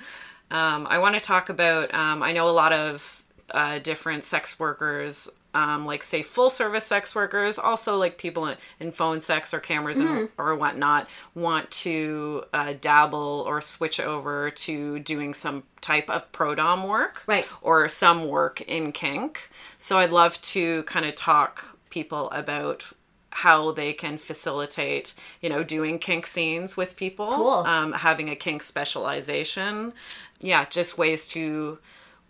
Um, I want to talk about. Um, I know a lot of uh, different sex workers. Um, like say full service sex workers, also like people in, in phone sex or cameras Mm-hmm. and, or whatnot, want to uh, dabble or switch over to doing some type of pro dom work, Right. or some work in kink. So I'd love to kind of talk people about how they can facilitate, you know, doing kink scenes with people, Cool. um, having a kink specialization. Yeah, just ways to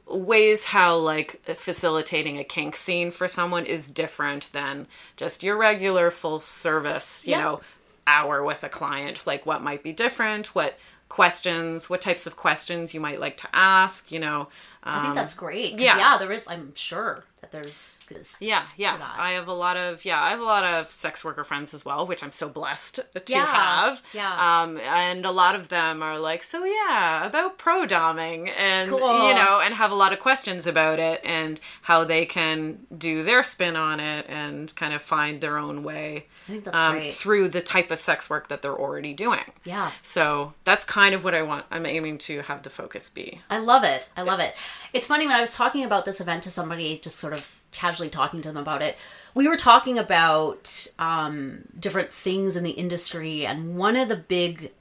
ways how like facilitating a kink scene for someone is different than just your regular full service, you Yeah. know, hour with a client. Like what might be different, what questions, what types of questions you might like to ask, you know. I think um, that's great. yeah. yeah, there is. I'm sure that there's. Yeah, yeah. I have a lot of yeah, I have a lot of sex worker friends as well, which I'm so blessed to Yeah, have. yeah. Um, and a lot of them are like, so yeah, about pro doming, and Cool. you know, and have a lot of questions about it and how they can do their spin on it and kind of find their own way. I think that's um, great. through the type of sex work that they're already doing. Yeah. So that's kind of what I want. I'm aiming to have the focus be. I love it. I love it. It's funny when I was talking about this event to somebody, just sort of casually talking to them about it. We were talking about um, different things in the industry, and one of the big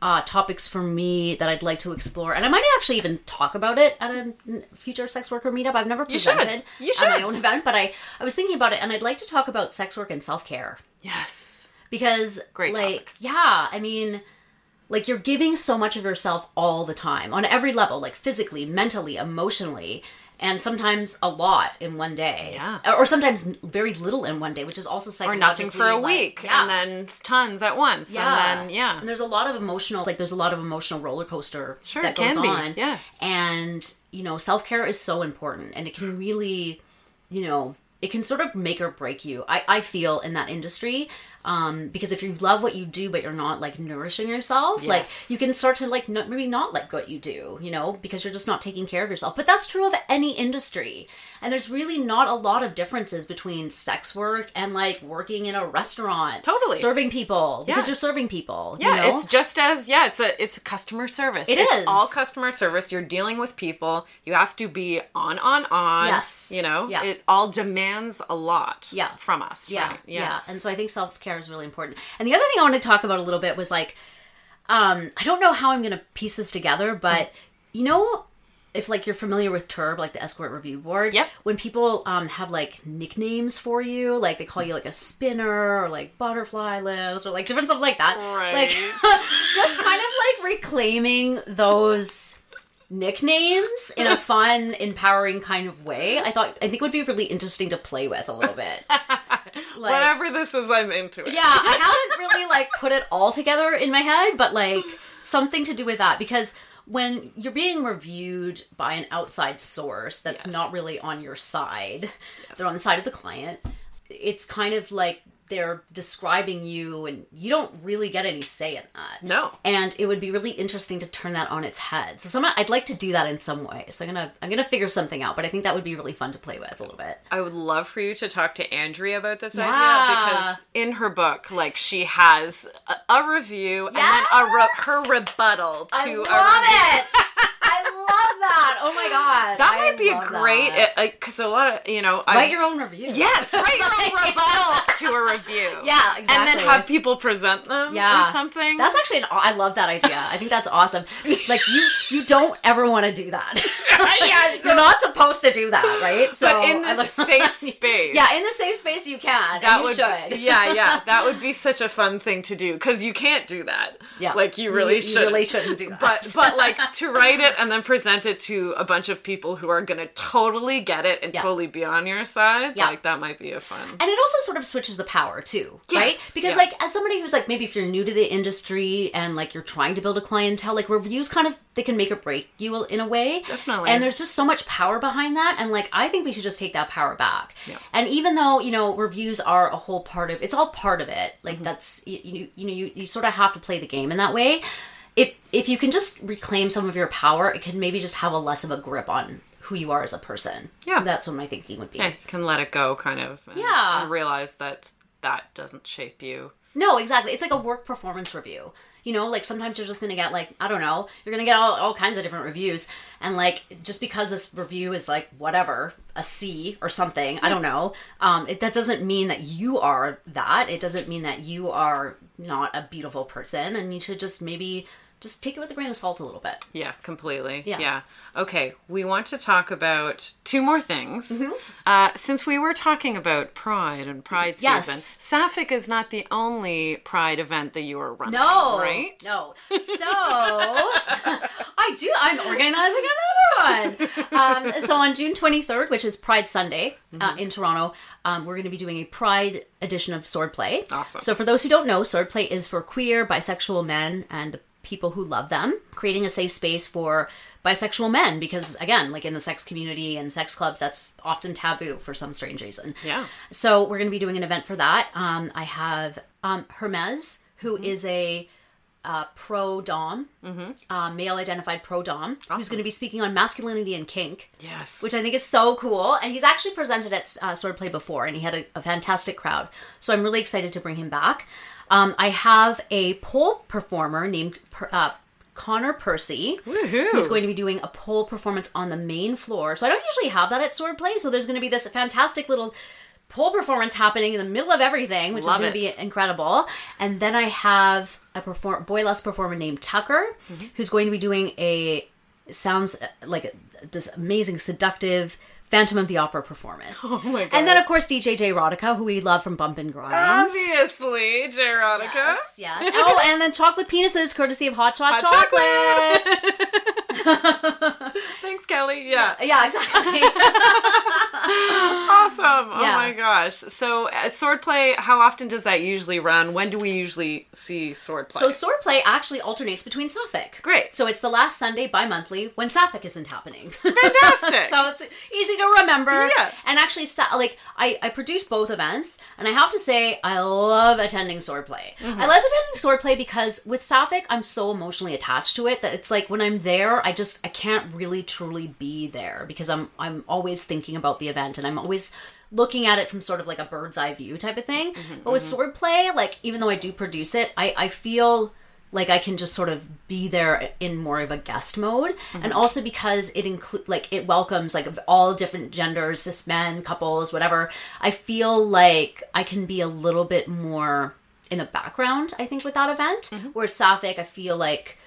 uh, topics for me that I'd like to explore, and I might actually even talk about it at a future sex worker meetup. I've never You should. presented You at my own event, but I I was thinking about it, and I'd like to talk about sex work and self care Yes. because Great like topic. yeah i mean like you're giving so much of yourself all the time on every level like physically mentally emotionally and sometimes a lot in one day Yeah. or sometimes very little in one day which is also Or nothing for a like- week, yeah. and then tons at once, yeah. and then yeah. And there's a lot of emotional, like there's a lot of emotional roller coaster Sure, that it can be, on. yeah. And you know, self care is so important, and it can really, you know, it can sort of make or break you. I I feel in that industry. Um, because if you love what you do, but you're not like nourishing yourself, Yes. like you can start to like not, maybe not like what you do, you know, because you're just not taking care of yourself. But that's true of any industry. And there's really not a lot of differences between sex work and like working in a restaurant, Totally. serving people yeah. because you're serving people. Yeah, you know? it's just as yeah, it's a it's customer service. It it's is. all customer service. You're dealing with people. You have to be on, on, on. Yes. You know, Yeah. it all demands a lot. Yeah. from us. yeah, right? yeah, And so I think self care is really important. And the other thing I want to talk about a little bit was like, um, I don't know how I'm going to piece this together, but you know. If like you're familiar with TERB, like the escort review board, Yep. When people um, have like nicknames for you, like they call you like a spinner or like butterfly lips or like different stuff like that, Right. like just kind of like reclaiming those nicknames in a fun, empowering kind of way. I thought I think would be really interesting to play with a little bit. Like, Whatever this is, I'm into it. yeah, I haven't really like put it all together in my head, but like something to do with that because when you're being reviewed by an outside source that's Yes. not really on your side, they're on the side of the client. It's kind of like they're describing you and you don't really get any say in that. No. And it would be really interesting to turn that on its head. So some I'd like to do that in some way. So I'm gonna I'm gonna figure something out, but I think that would be really fun to play with a little bit. I would love for you to talk to Andrea about this Yeah. idea because in her book, like she has a, a review and then a re- her rebuttal to I love it. That. Oh my god. That I might be a great because uh, a lot of you know I- Write your own review. Yes, write your own rebuttal to a review. Yeah, exactly. And then have people present them Yeah. or something. That's actually an I love that idea. I think that's awesome. Like you you don't ever want to do that. yeah, You're not supposed to do that, right? So but in the safe space. Yeah, in the safe space you can. that you would should. yeah yeah that would be such a fun thing to do because you can't do that Yeah. like you really You- you should really shouldn't do that. but but like to write it and then present it to a bunch of people who are gonna totally get it and Yeah. totally be on your side Yeah. like that might be a fun And it also sort of switches the power too, Yes, right? Because yeah. like as somebody who's like maybe if you're new to the industry and like you're trying to build a clientele, like reviews kind of they can make or break you in a way. Definitely. And there's just so much power behind that and like I think we should just take that power back. Yeah. And even though, you know, reviews are a whole part of it's all part of it. Like Mm-hmm. that's you, you you know you, you sort of have to play the game in that way. If if you can just reclaim some of your power, it can maybe just have a less of a grip on who you are as a person. Yeah. That's what my thinking would be. yeah, you can let it go kind of and, Yeah. and realize that that doesn't shape you No, exactly. It's like a work performance review. You know, like sometimes you're just gonna get like I don't know, you're gonna get all, all kinds of different reviews, and like just because this review is like whatever a C or something, I don't know. Um, it, that doesn't mean that you are that. It doesn't mean that you are not a beautiful person, and you should just maybe just take it with a grain of salt a little bit. Yeah, completely. Yeah. Yeah. Okay, we want to talk about two more things. Mm-hmm. Uh, since we were talking about Pride and Pride Yes. season, Sapphic is not the only Pride event that you are running. No, right? No. So I do. I'm organizing another one. Um, so on June 23rd, which is Pride Sunday Mm-hmm. uh, in Toronto, um, we're going to be doing a Pride edition of Swordplay. Awesome. So for those who don't know, Swordplay is for queer, bisexual men and the people who love them, creating a safe space for bisexual men because again, like in the sex community and sex clubs, that's often taboo for some strange reason. Yeah. So we're going to be doing an event for that. Um, I have um, Hermes, who is a uh, pro dom, uh, male identified pro dom, who's going to be speaking on masculinity and kink Yes. which I think is so cool. And he's actually presented at uh, Swordplay before, and he had a, a fantastic crowd. So I'm really excited to bring him back. Um, I have a pole performer named uh, Connor Percy, Woohoo. who's going to be doing a pole performance on the main floor. So I don't usually have that at Swordplay. So there's going to be this fantastic little pole performance happening in the middle of everything, which Love is going to be incredible. And then I have a perform boyless performer named Tucker, Mm-hmm. who's going to be doing a sounds uh, like this amazing seductive Phantom of the Opera performance. Oh my God. And then of course DJ J Rodica, who we love from Bump and Grind. Obviously, Jeronica. Yes, yes. Oh, and then chocolate penises, courtesy of Hot Shot Hot Chocolate. Thanks, Kelly. Yeah. yeah, exactly. Awesome. Oh my gosh. So, at swordplay, how often does that usually run? When do we usually see swordplay? So swordplay actually alternates between Sapphic. Great. So it's the last Sunday bi-monthly when Sapphic isn't happening. Fantastic. so it's easy to remember. Yeah. And actually, like I, I produce both events, and I have to say I love attending swordplay. Mm-hmm. I love attending swordplay because with Sapphic, I'm so emotionally attached to it that it's like when I'm there, I just I can't really truly be there because I'm I'm always thinking about the event and I'm always looking at it from sort of like a bird's eye view type of thing. Mm-hmm, but with mm-hmm. swordplay, like even though I do produce it, I I feel like I can just sort of be there in more of a guest mode, and mm-hmm. also because it include like it welcomes like all different genders, cis men, couples, whatever. I feel like I can be a little bit more in the background. I think with that event, mm-hmm. whereas Sapphic, I feel like.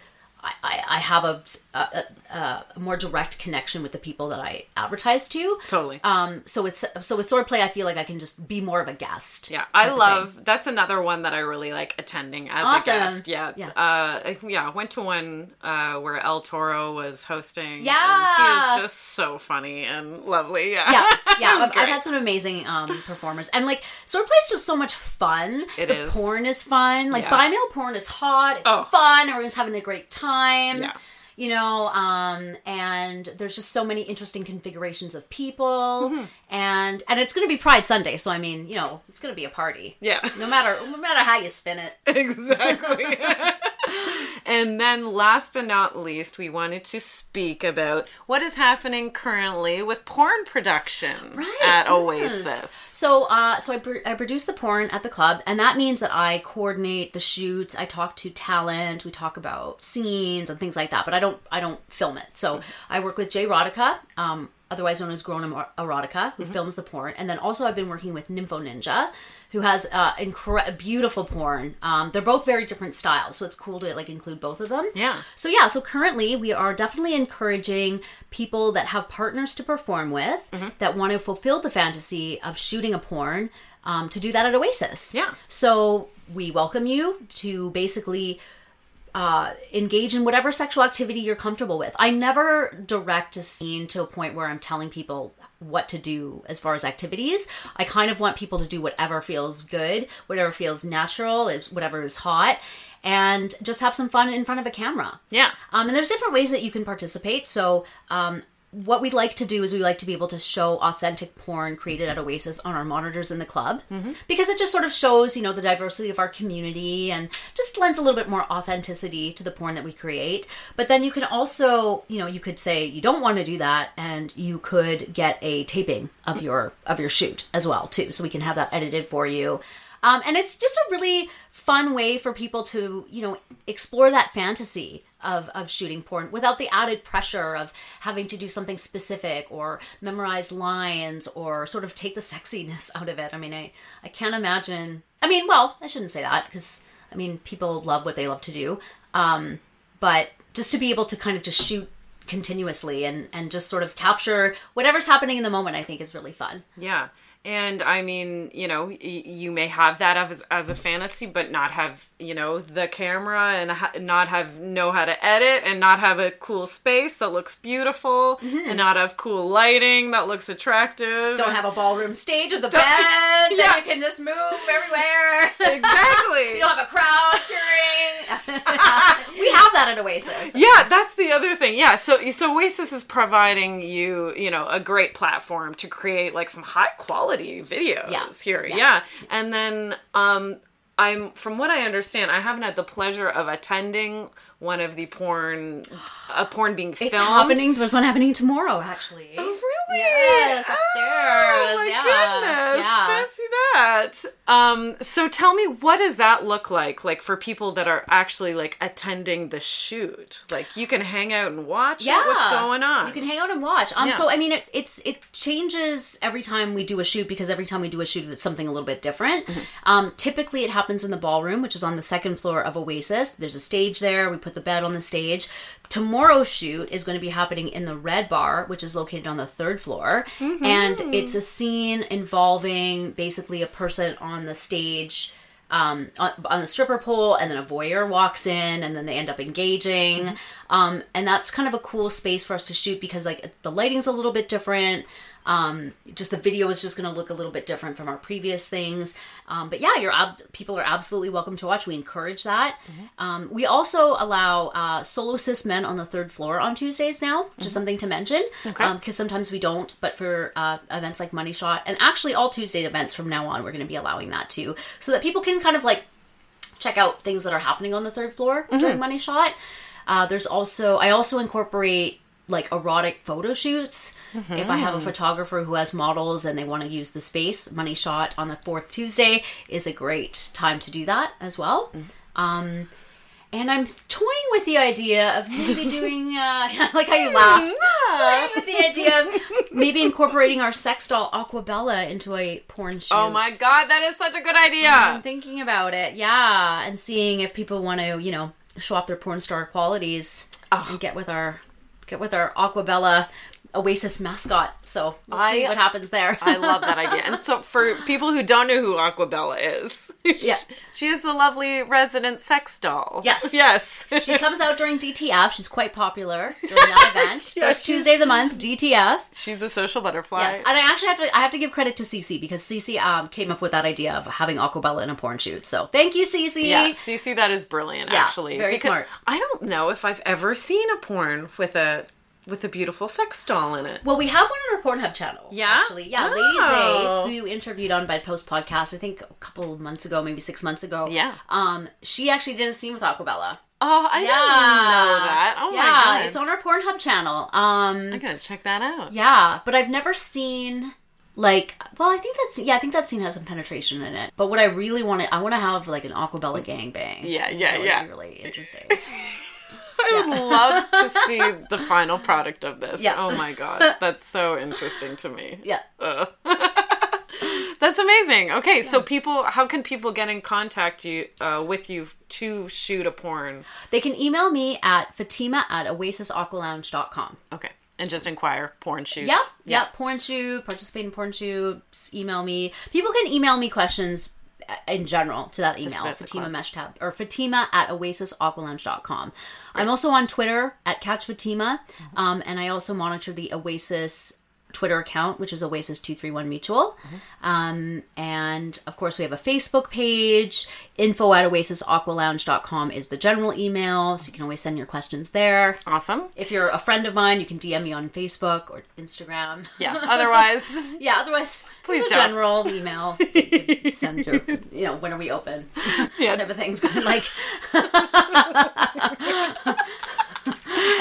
I, I, have a, a, a, a more direct connection with the people that I advertise to. Totally. Um. So it's so with swordplay, I feel like I can just be more of a guest. Yeah, I love. That's another one that I really like attending as Awesome. a guest. Yeah, Yeah. Uh, yeah. Went to one uh, where El Toro was hosting. Yeah. and he just so funny and lovely. Yeah, yeah, yeah. I've, I've had some amazing um, performers, and like swordplay is just so much fun. It the is. porn is fun. Like Yeah. bi male porn is hot. It's Oh. fun. Everyone's having a great time. Yeah. You know, um, and there's just so many interesting configurations of people, Mm-hmm. and and it's going to be Pride Sunday, so I mean, you know, it's going to be a party. Yeah. No matter no matter how you spin it. exactly. and then, last but not least, we wanted to speak about what is happening currently with porn production Right, at yes. Oasis. So, uh, so I, pr- I produce the porn at the club, and that means that I coordinate the shoots. I talk to talent. We talk about scenes and things like that. But I don't, I don't film it. So I work with Jay Rodica, um, otherwise known as Grown Erotica, who films the porn, and then also I've been working with Nympho Ninja, who has uh, incre- beautiful porn. Um, they're both very different styles, so it's cool to like include both of them. Yeah. So yeah, so currently we are definitely encouraging people that have partners to perform with Mm-hmm. that want to fulfill the fantasy of shooting a porn um, to do that at Oasis. Yeah. So we welcome you to basically uh, engage in whatever sexual activity you're comfortable with. I never direct a scene to a point where I'm telling people what to do as far as activities. I kind of want people to do whatever feels good, whatever feels natural, whatever is hot, and just have some fun in front of a camera. Yeah. Um, and there's different ways that you can participate. So, um, what we'd like to do is we like to be able to show authentic porn created at Oasis on our monitors in the club because it just sort of shows, you know, the diversity of our community and just lends a little bit more authenticity to the porn that we create. But then you can also, you know, you could say you don't want to do that and you could get a taping of your of your shoot as well too. So we can have that edited for you. Um, and it's just a really fun way for people to, you know, explore that fantasy of, of shooting porn without the added pressure of having to do something specific or memorize lines or sort of take the sexiness out of it. I mean, I, I can't imagine. I mean, well, I shouldn't say that because, I mean, people love what they love to do. Um, but just to be able to kind of just shoot continuously and, and just sort of capture whatever's happening in the moment, I think is really fun. Yeah. And I mean, you know, y- you may have that as, as a fantasy, but not have, you know, the camera and ha- not have know how to edit and not have a cool space that looks beautiful and not have cool lighting that looks attractive. Mm-hmm. don't have a ballroom stage with a bed that Yeah. you can just move everywhere. exactly. you don't have a crowd cheering. we have that at Oasis. Yeah, that's the other thing. Yeah, so so Oasis is providing you, you know, a great platform to create like some high quality videos Yeah. here. Yeah. Yeah. And then um I'm from what I understand, I haven't had the pleasure of attending one of the porn a porn being filmed. It's happening. There's one happening tomorrow, actually. Oh, really? Yes, upstairs. Oh, my yeah. goodness. Yeah. Fancy that. Um, so tell me, what does that look like? Like for people that are actually like attending the shoot, like you can hang out and watch. it? what's going on? You can hang out and watch. Um, Yeah. so I mean, it, it's it changes every time we do a shoot because every time we do a shoot, it's something a little bit different. Mm-hmm. Um, typically, it happens in the ballroom, which is on the second floor of Oasis. There's a stage there. We put the bed on the stage. Tomorrow's shoot is going to be happening in the Red Bar, which is located on the third floor, Mm-hmm. and it's a scene involving basically a person on the stage um, on, on the stripper pole, and then a voyeur walks in, and then they end up engaging. Um, and that's kind of a cool space for us to shoot because like the lighting's a little bit different. Um, just the video is just going to look a little bit different from our previous things. Um, but yeah, you're people are absolutely welcome to watch. We encourage that. Um, we also allow uh, solo cis men on the third floor on Tuesdays now. Just something to mention because Okay. sometimes we don't. But for uh, events like Money Shot and actually all Tuesday events from now on, we're going to be allowing that too, so that people can kind of like check out things that are happening on the third floor during Money Shot. Uh, there's also I also incorporate like erotic photo shoots. If I have a photographer who has models and they want to use the space, Money Shot on the fourth Tuesday is a great time to do that as well. Um, and I'm toying with the idea of maybe doing, uh, like how you laughed. Toying with the idea of maybe incorporating our sex doll Aquabella into a porn shoot. oh my god, that is such a good idea. I'm thinking about it, yeah, and seeing if people want to, you know, show off their porn star qualities Oh. and get with our with our Aquabella Oasis mascot. So we'll see what happens there. I love that idea. And so, for people who don't know who Aquabella is, Yeah. she is the lovely resident sex doll. Yes. yes. she comes out during DTF. She's quite popular during that event. Yeah, First Tuesday of the month, DTF. She's a social butterfly. Yes, and I actually have to I have to give credit to Cece because Cece um, came up with that idea of having Aquabella in a porn shoot. So thank you, Cece. Yeah, Cece, that is brilliant. Yeah, actually, very smart. I don't know if I've ever seen a porn with a with a beautiful sex doll in it. Well, we have one on our Pornhub channel. Yeah? actually, yeah. Oh. Lady Zay, who you interviewed on Bedpost podcast, I think a couple of months ago, maybe six months ago. Yeah. Um, she actually did a scene with Aquabella. Oh, I Yeah, didn't know that. Oh yeah, my god, it's on our Pornhub channel. Um, I gotta check that out. yeah, but I've never seen like. Well, I think that's yeah. I think that scene has some penetration in it. But what I really want to, I want to have like an Aquabella gangbang. Yeah, yeah, That would yeah. Be really interesting. I would love to see the final product of this. Yeah. Oh my god, that's so interesting to me. yeah. That's amazing. Okay, so people, how can people get in contact you uh, with you to shoot a porn? They can email me at fatima at oasisaqualounge.com. Okay, and just inquire porn shoot. Yep, yep. Porn shoot, participate in porn shoot, email me. People can email me questions uh, in general to that email, Fatima club. Mechtab, or Fatima at oasisaqualounge.com. I'm also on Twitter at Catch Fatima, Mm-hmm. um, and I also monitor the Oasis Twitter account, which is Oasis231 Mutual. Mm-hmm. Um, and of course, we have a Facebook page. Info at oasisaqualounge.com is the general email, so you can always send your questions there. Awesome. If you're a friend of mine, you can DM me on Facebook or Instagram. Yeah. Otherwise, Yeah, otherwise, Please don't. general email that you send your, you know, when are we open? yeah. type of things. like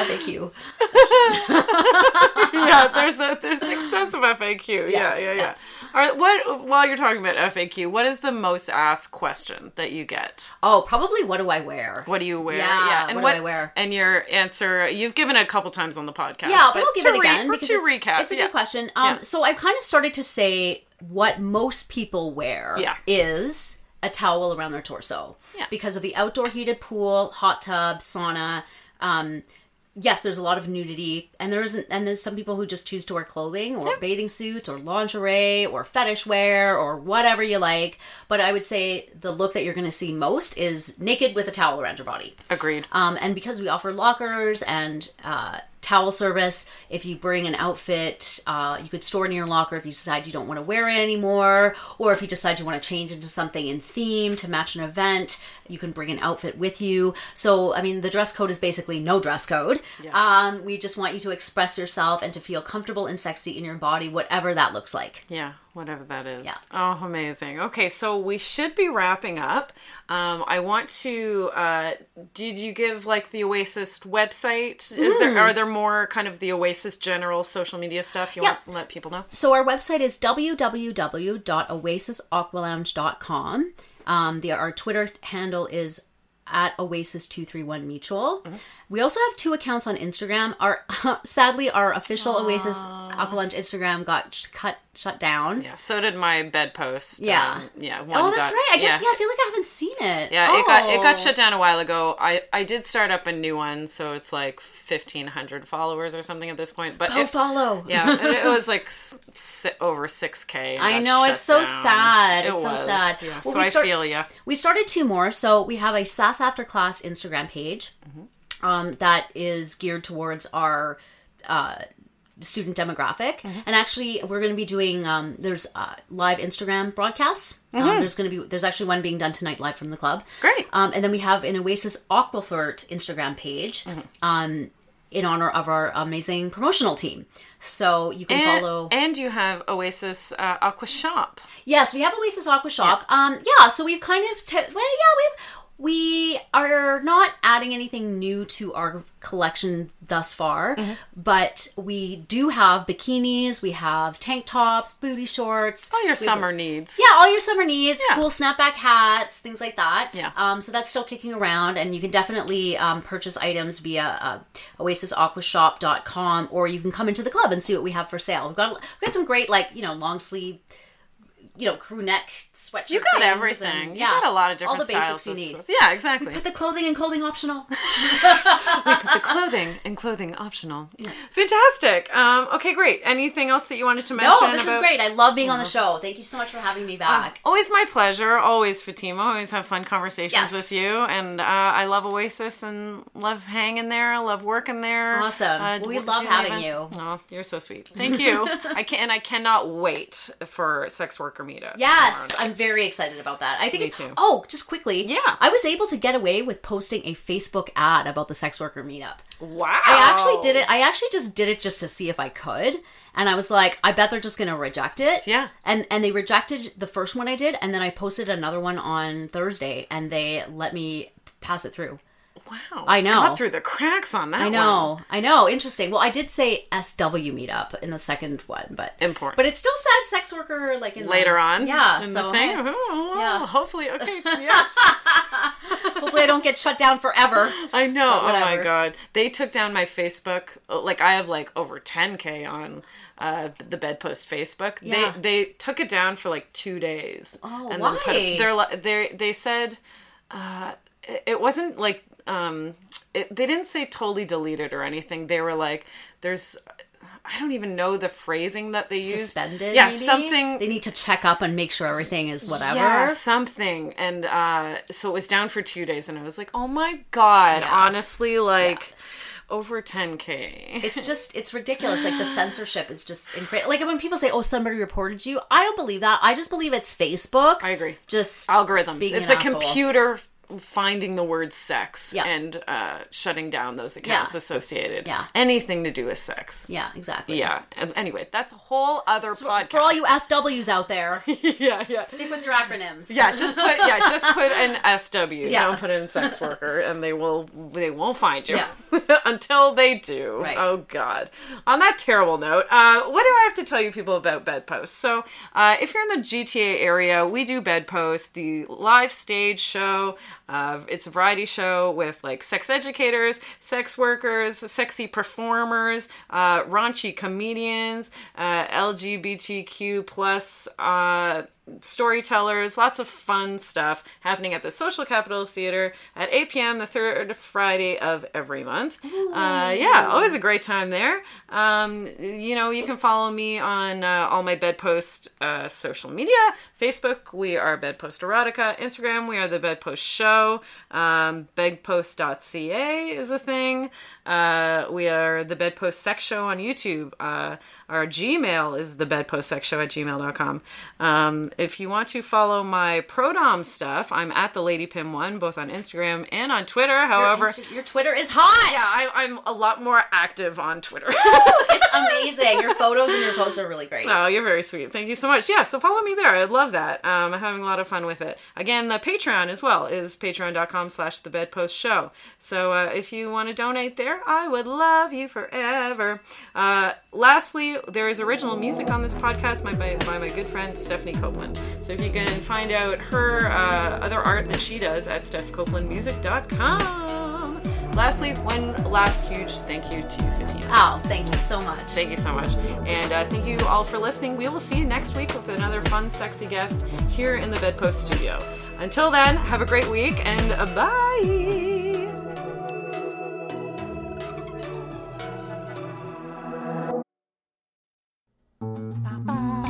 FAQ. yeah, there's a there's an extensive FAQ. Yes, yeah, yeah, yeah. yes. All right, what while you're talking about FAQ, what is the most asked question that you get? Oh, probably what do I wear? What do you wear? Yeah, and what do I wear? And your answer, you've given it a couple times on the podcast. Yeah, but but I'll give to it re- again to because it's, recap. it's a yeah. good question. Um, Yeah. So I've kind of started to say what most people wear Yeah. is a towel around their torso. Yeah. Because of the outdoor heated pool, hot tub, sauna. Um, yes, there's a lot of nudity, and there isn't, and there's some people who just choose to wear clothing or bathing suits or lingerie or fetish wear or whatever you like. But I would say the look that you're going to see most is naked with a towel around your body. Agreed. Um, and because we offer lockers and uh, towel service. If you bring an outfit, uh, you could store it in your locker if you decide you don't want to wear it anymore, or if you decide you want to change into something in theme to match an event, you can bring an outfit with you. So, I mean, the dress code is basically no dress code. Um, we just want you to express yourself and to feel comfortable and sexy in your body, whatever that looks like. Yeah, whatever that is. Yeah. Oh, amazing. Okay, so we should be wrapping up. Um, I want to. Uh, did you give like the Oasis website? Is there are there more kind of the Oasis general social media stuff you Yeah. want to let people know? So our website is www.oasisaqualounge.com. Um, the, our Twitter handle is at Oasis231 Mutual. Mm-hmm. We also have two accounts on Instagram. Our sadly our official Oasis Aqualounge Instagram got cut shut down. Yeah. So did my bedpost. Yeah. Um, yeah. Oh, that's got- right. I guess yeah. I feel like I haven't seen it. Yeah, it got it got Oh. shut down a while ago. I I did start up a new one, so it's like fifteen hundred followers or something at this point. But Go it, follow. yeah, it, it was like s- over six k. I know, it's so sad. It's so sad. Yeah, Well, so we I feel ya. We started two more. So we have a SAS After Class Instagram page um, that is geared towards our uh, student demographic. And actually, we're going to be doing um, there's uh, live Instagram broadcasts. Um, there's going to be there's actually one being done tonight live from the club. Great. Um, and then we have an Oasis Aquaflirt Instagram page. Um, in honor of our amazing promotional team, so you can And, follow. and you have Oasis uh, Aqua Shop. Yes, we have Oasis Aqua Shop. Um, yeah, so we've kind of t- well, yeah, we've we are not adding anything new to our collection thus far, Mm-hmm. but we do have bikinis, we have tank tops, booty shorts, All your we- summer needs. Yeah, all your summer needs, Yeah. cool snapback hats, things like that. Yeah. Um, so that's still kicking around, and you can definitely um, purchase items via uh, oasisaquashop.com, or you can come into the club and see what we have for sale. We've got we've got some great like you know long sleeve, you know crew neck sweatshirt. You got everything. and- you got a lot of different all the basics you need. Yeah, exactly. Put the clothing and clothing optional. Put the clothing and clothing optional. Fantastic. Um, okay, great. Anything else that you wanted to mention? no, this is great. I love being on the show. Thank you so much for having me back. Always my pleasure. Always, Fatima. Always have fun conversations Yes. with you. And uh, I love Oasis and love hanging there. I love working there. Awesome. Uh, Well, we love having events. you. Oh, you're so sweet. Thank you. I can and I cannot wait for sex worker meetup. Yes, tomorrow night. I'm very excited about that. I think Me it's too. oh, just quickly. Yeah. I was able to get away with posting a Facebook ad about the sex worker meetup. Wow. I actually did it. I actually just did it just to see if I could, and I was like, I bet they're just gonna reject it. Yeah. And and they rejected the first one I did, and then I posted another one on Thursday, and they let me pass it through. Wow. I know. Got through the cracks on that. I one. know, I know. Interesting. Well, I did say SW meetup in the second one, but Important. But it still said sex worker like in the- Later on, Yeah. so the thing. hey, Oh, Yeah. Hopefully, okay. Yeah. hopefully I don't get shut down forever. I know. Oh my god. They took down my Facebook. Like I have like over 10k on uh, the bedpost Facebook. Yeah. They they took it down for like two days. Oh, Then why? put it, they're they they said uh, it wasn't like um it, they didn't say totally deleted or anything. They were like there's. I don't even know the phrasing that they use. Suspended. Yeah, maybe? something. They need to check up and make sure everything is whatever. Yeah, something. And uh, so it was down for two days, and I was like, oh my God, Yeah. honestly, like over 10K. It's just it's ridiculous. Like the censorship is just incredible. Like when people say, "Oh, somebody reported you," I don't believe that. I just believe it's Facebook. I agree. Just Algorithms. It's a asshole. computer finding the word sex Yeah. and uh, shutting down those accounts Yeah. associated. Yeah. Anything to do with sex. Yeah, exactly. Yeah. And anyway, that's a whole other podcast. For all you SWs out there, yeah, yeah. stick with your acronyms. Yeah, just put yeah, just put an SW. Yeah. Don't put in sex worker, and they will they won't find you Yeah. until they do. Right. Oh God. On that terrible note, uh, what do I have to tell you people about bedposts? So, uh, if you're in the GTA area, we do bedposts, the live stage show. Uh, it's a variety show with like sex educators, sex workers, sexy performers, uh, raunchy comedians, uh, LGBTQ plus. Uh, storytellers, lots of fun stuff happening at the Social Capital Theater at 8 p.m. the third Friday of every month. Uh, yeah, always a great time there. Um, you know, you can follow me on uh, all my bedpost uh, social media. Facebook, we are Bedpost Erotica. Instagram, we are the Bedpost Show. Um, bedpost.ca is a thing. Uh, we are the Bedpost Sex Show on YouTube. Our Gmail is the Bedpost Sex Show at gmail.com. Um, if you want to follow my Prodom stuff, I'm at the Lady Pim one, both on Instagram and on Twitter. Your, However, Insta- your Twitter is hot. yeah, I, I'm a lot more active on Twitter. It's amazing. Your photos and your posts are really great. Oh, you're very sweet. Thank you so much. Yeah, so follow me there. I'd love that. Um, I'm having a lot of fun with it. Again, the Patreon as well is patreon.com slash the bedpost show. So uh, if you want to donate there, I would love you forever. Uh, lastly, there is original music on this podcast by, by, by my good friend Stephanie Copeland. So if you can find out her uh, other art that she does at stephcopelandmusic.com. Lastly, one last huge thank you to Fatima. Oh, thank you so much. Thank you so much. And uh, thank you all for listening. We will see you next week with another fun, sexy guest here in the Bedpost studio. Until then, have a great week and uh, bye.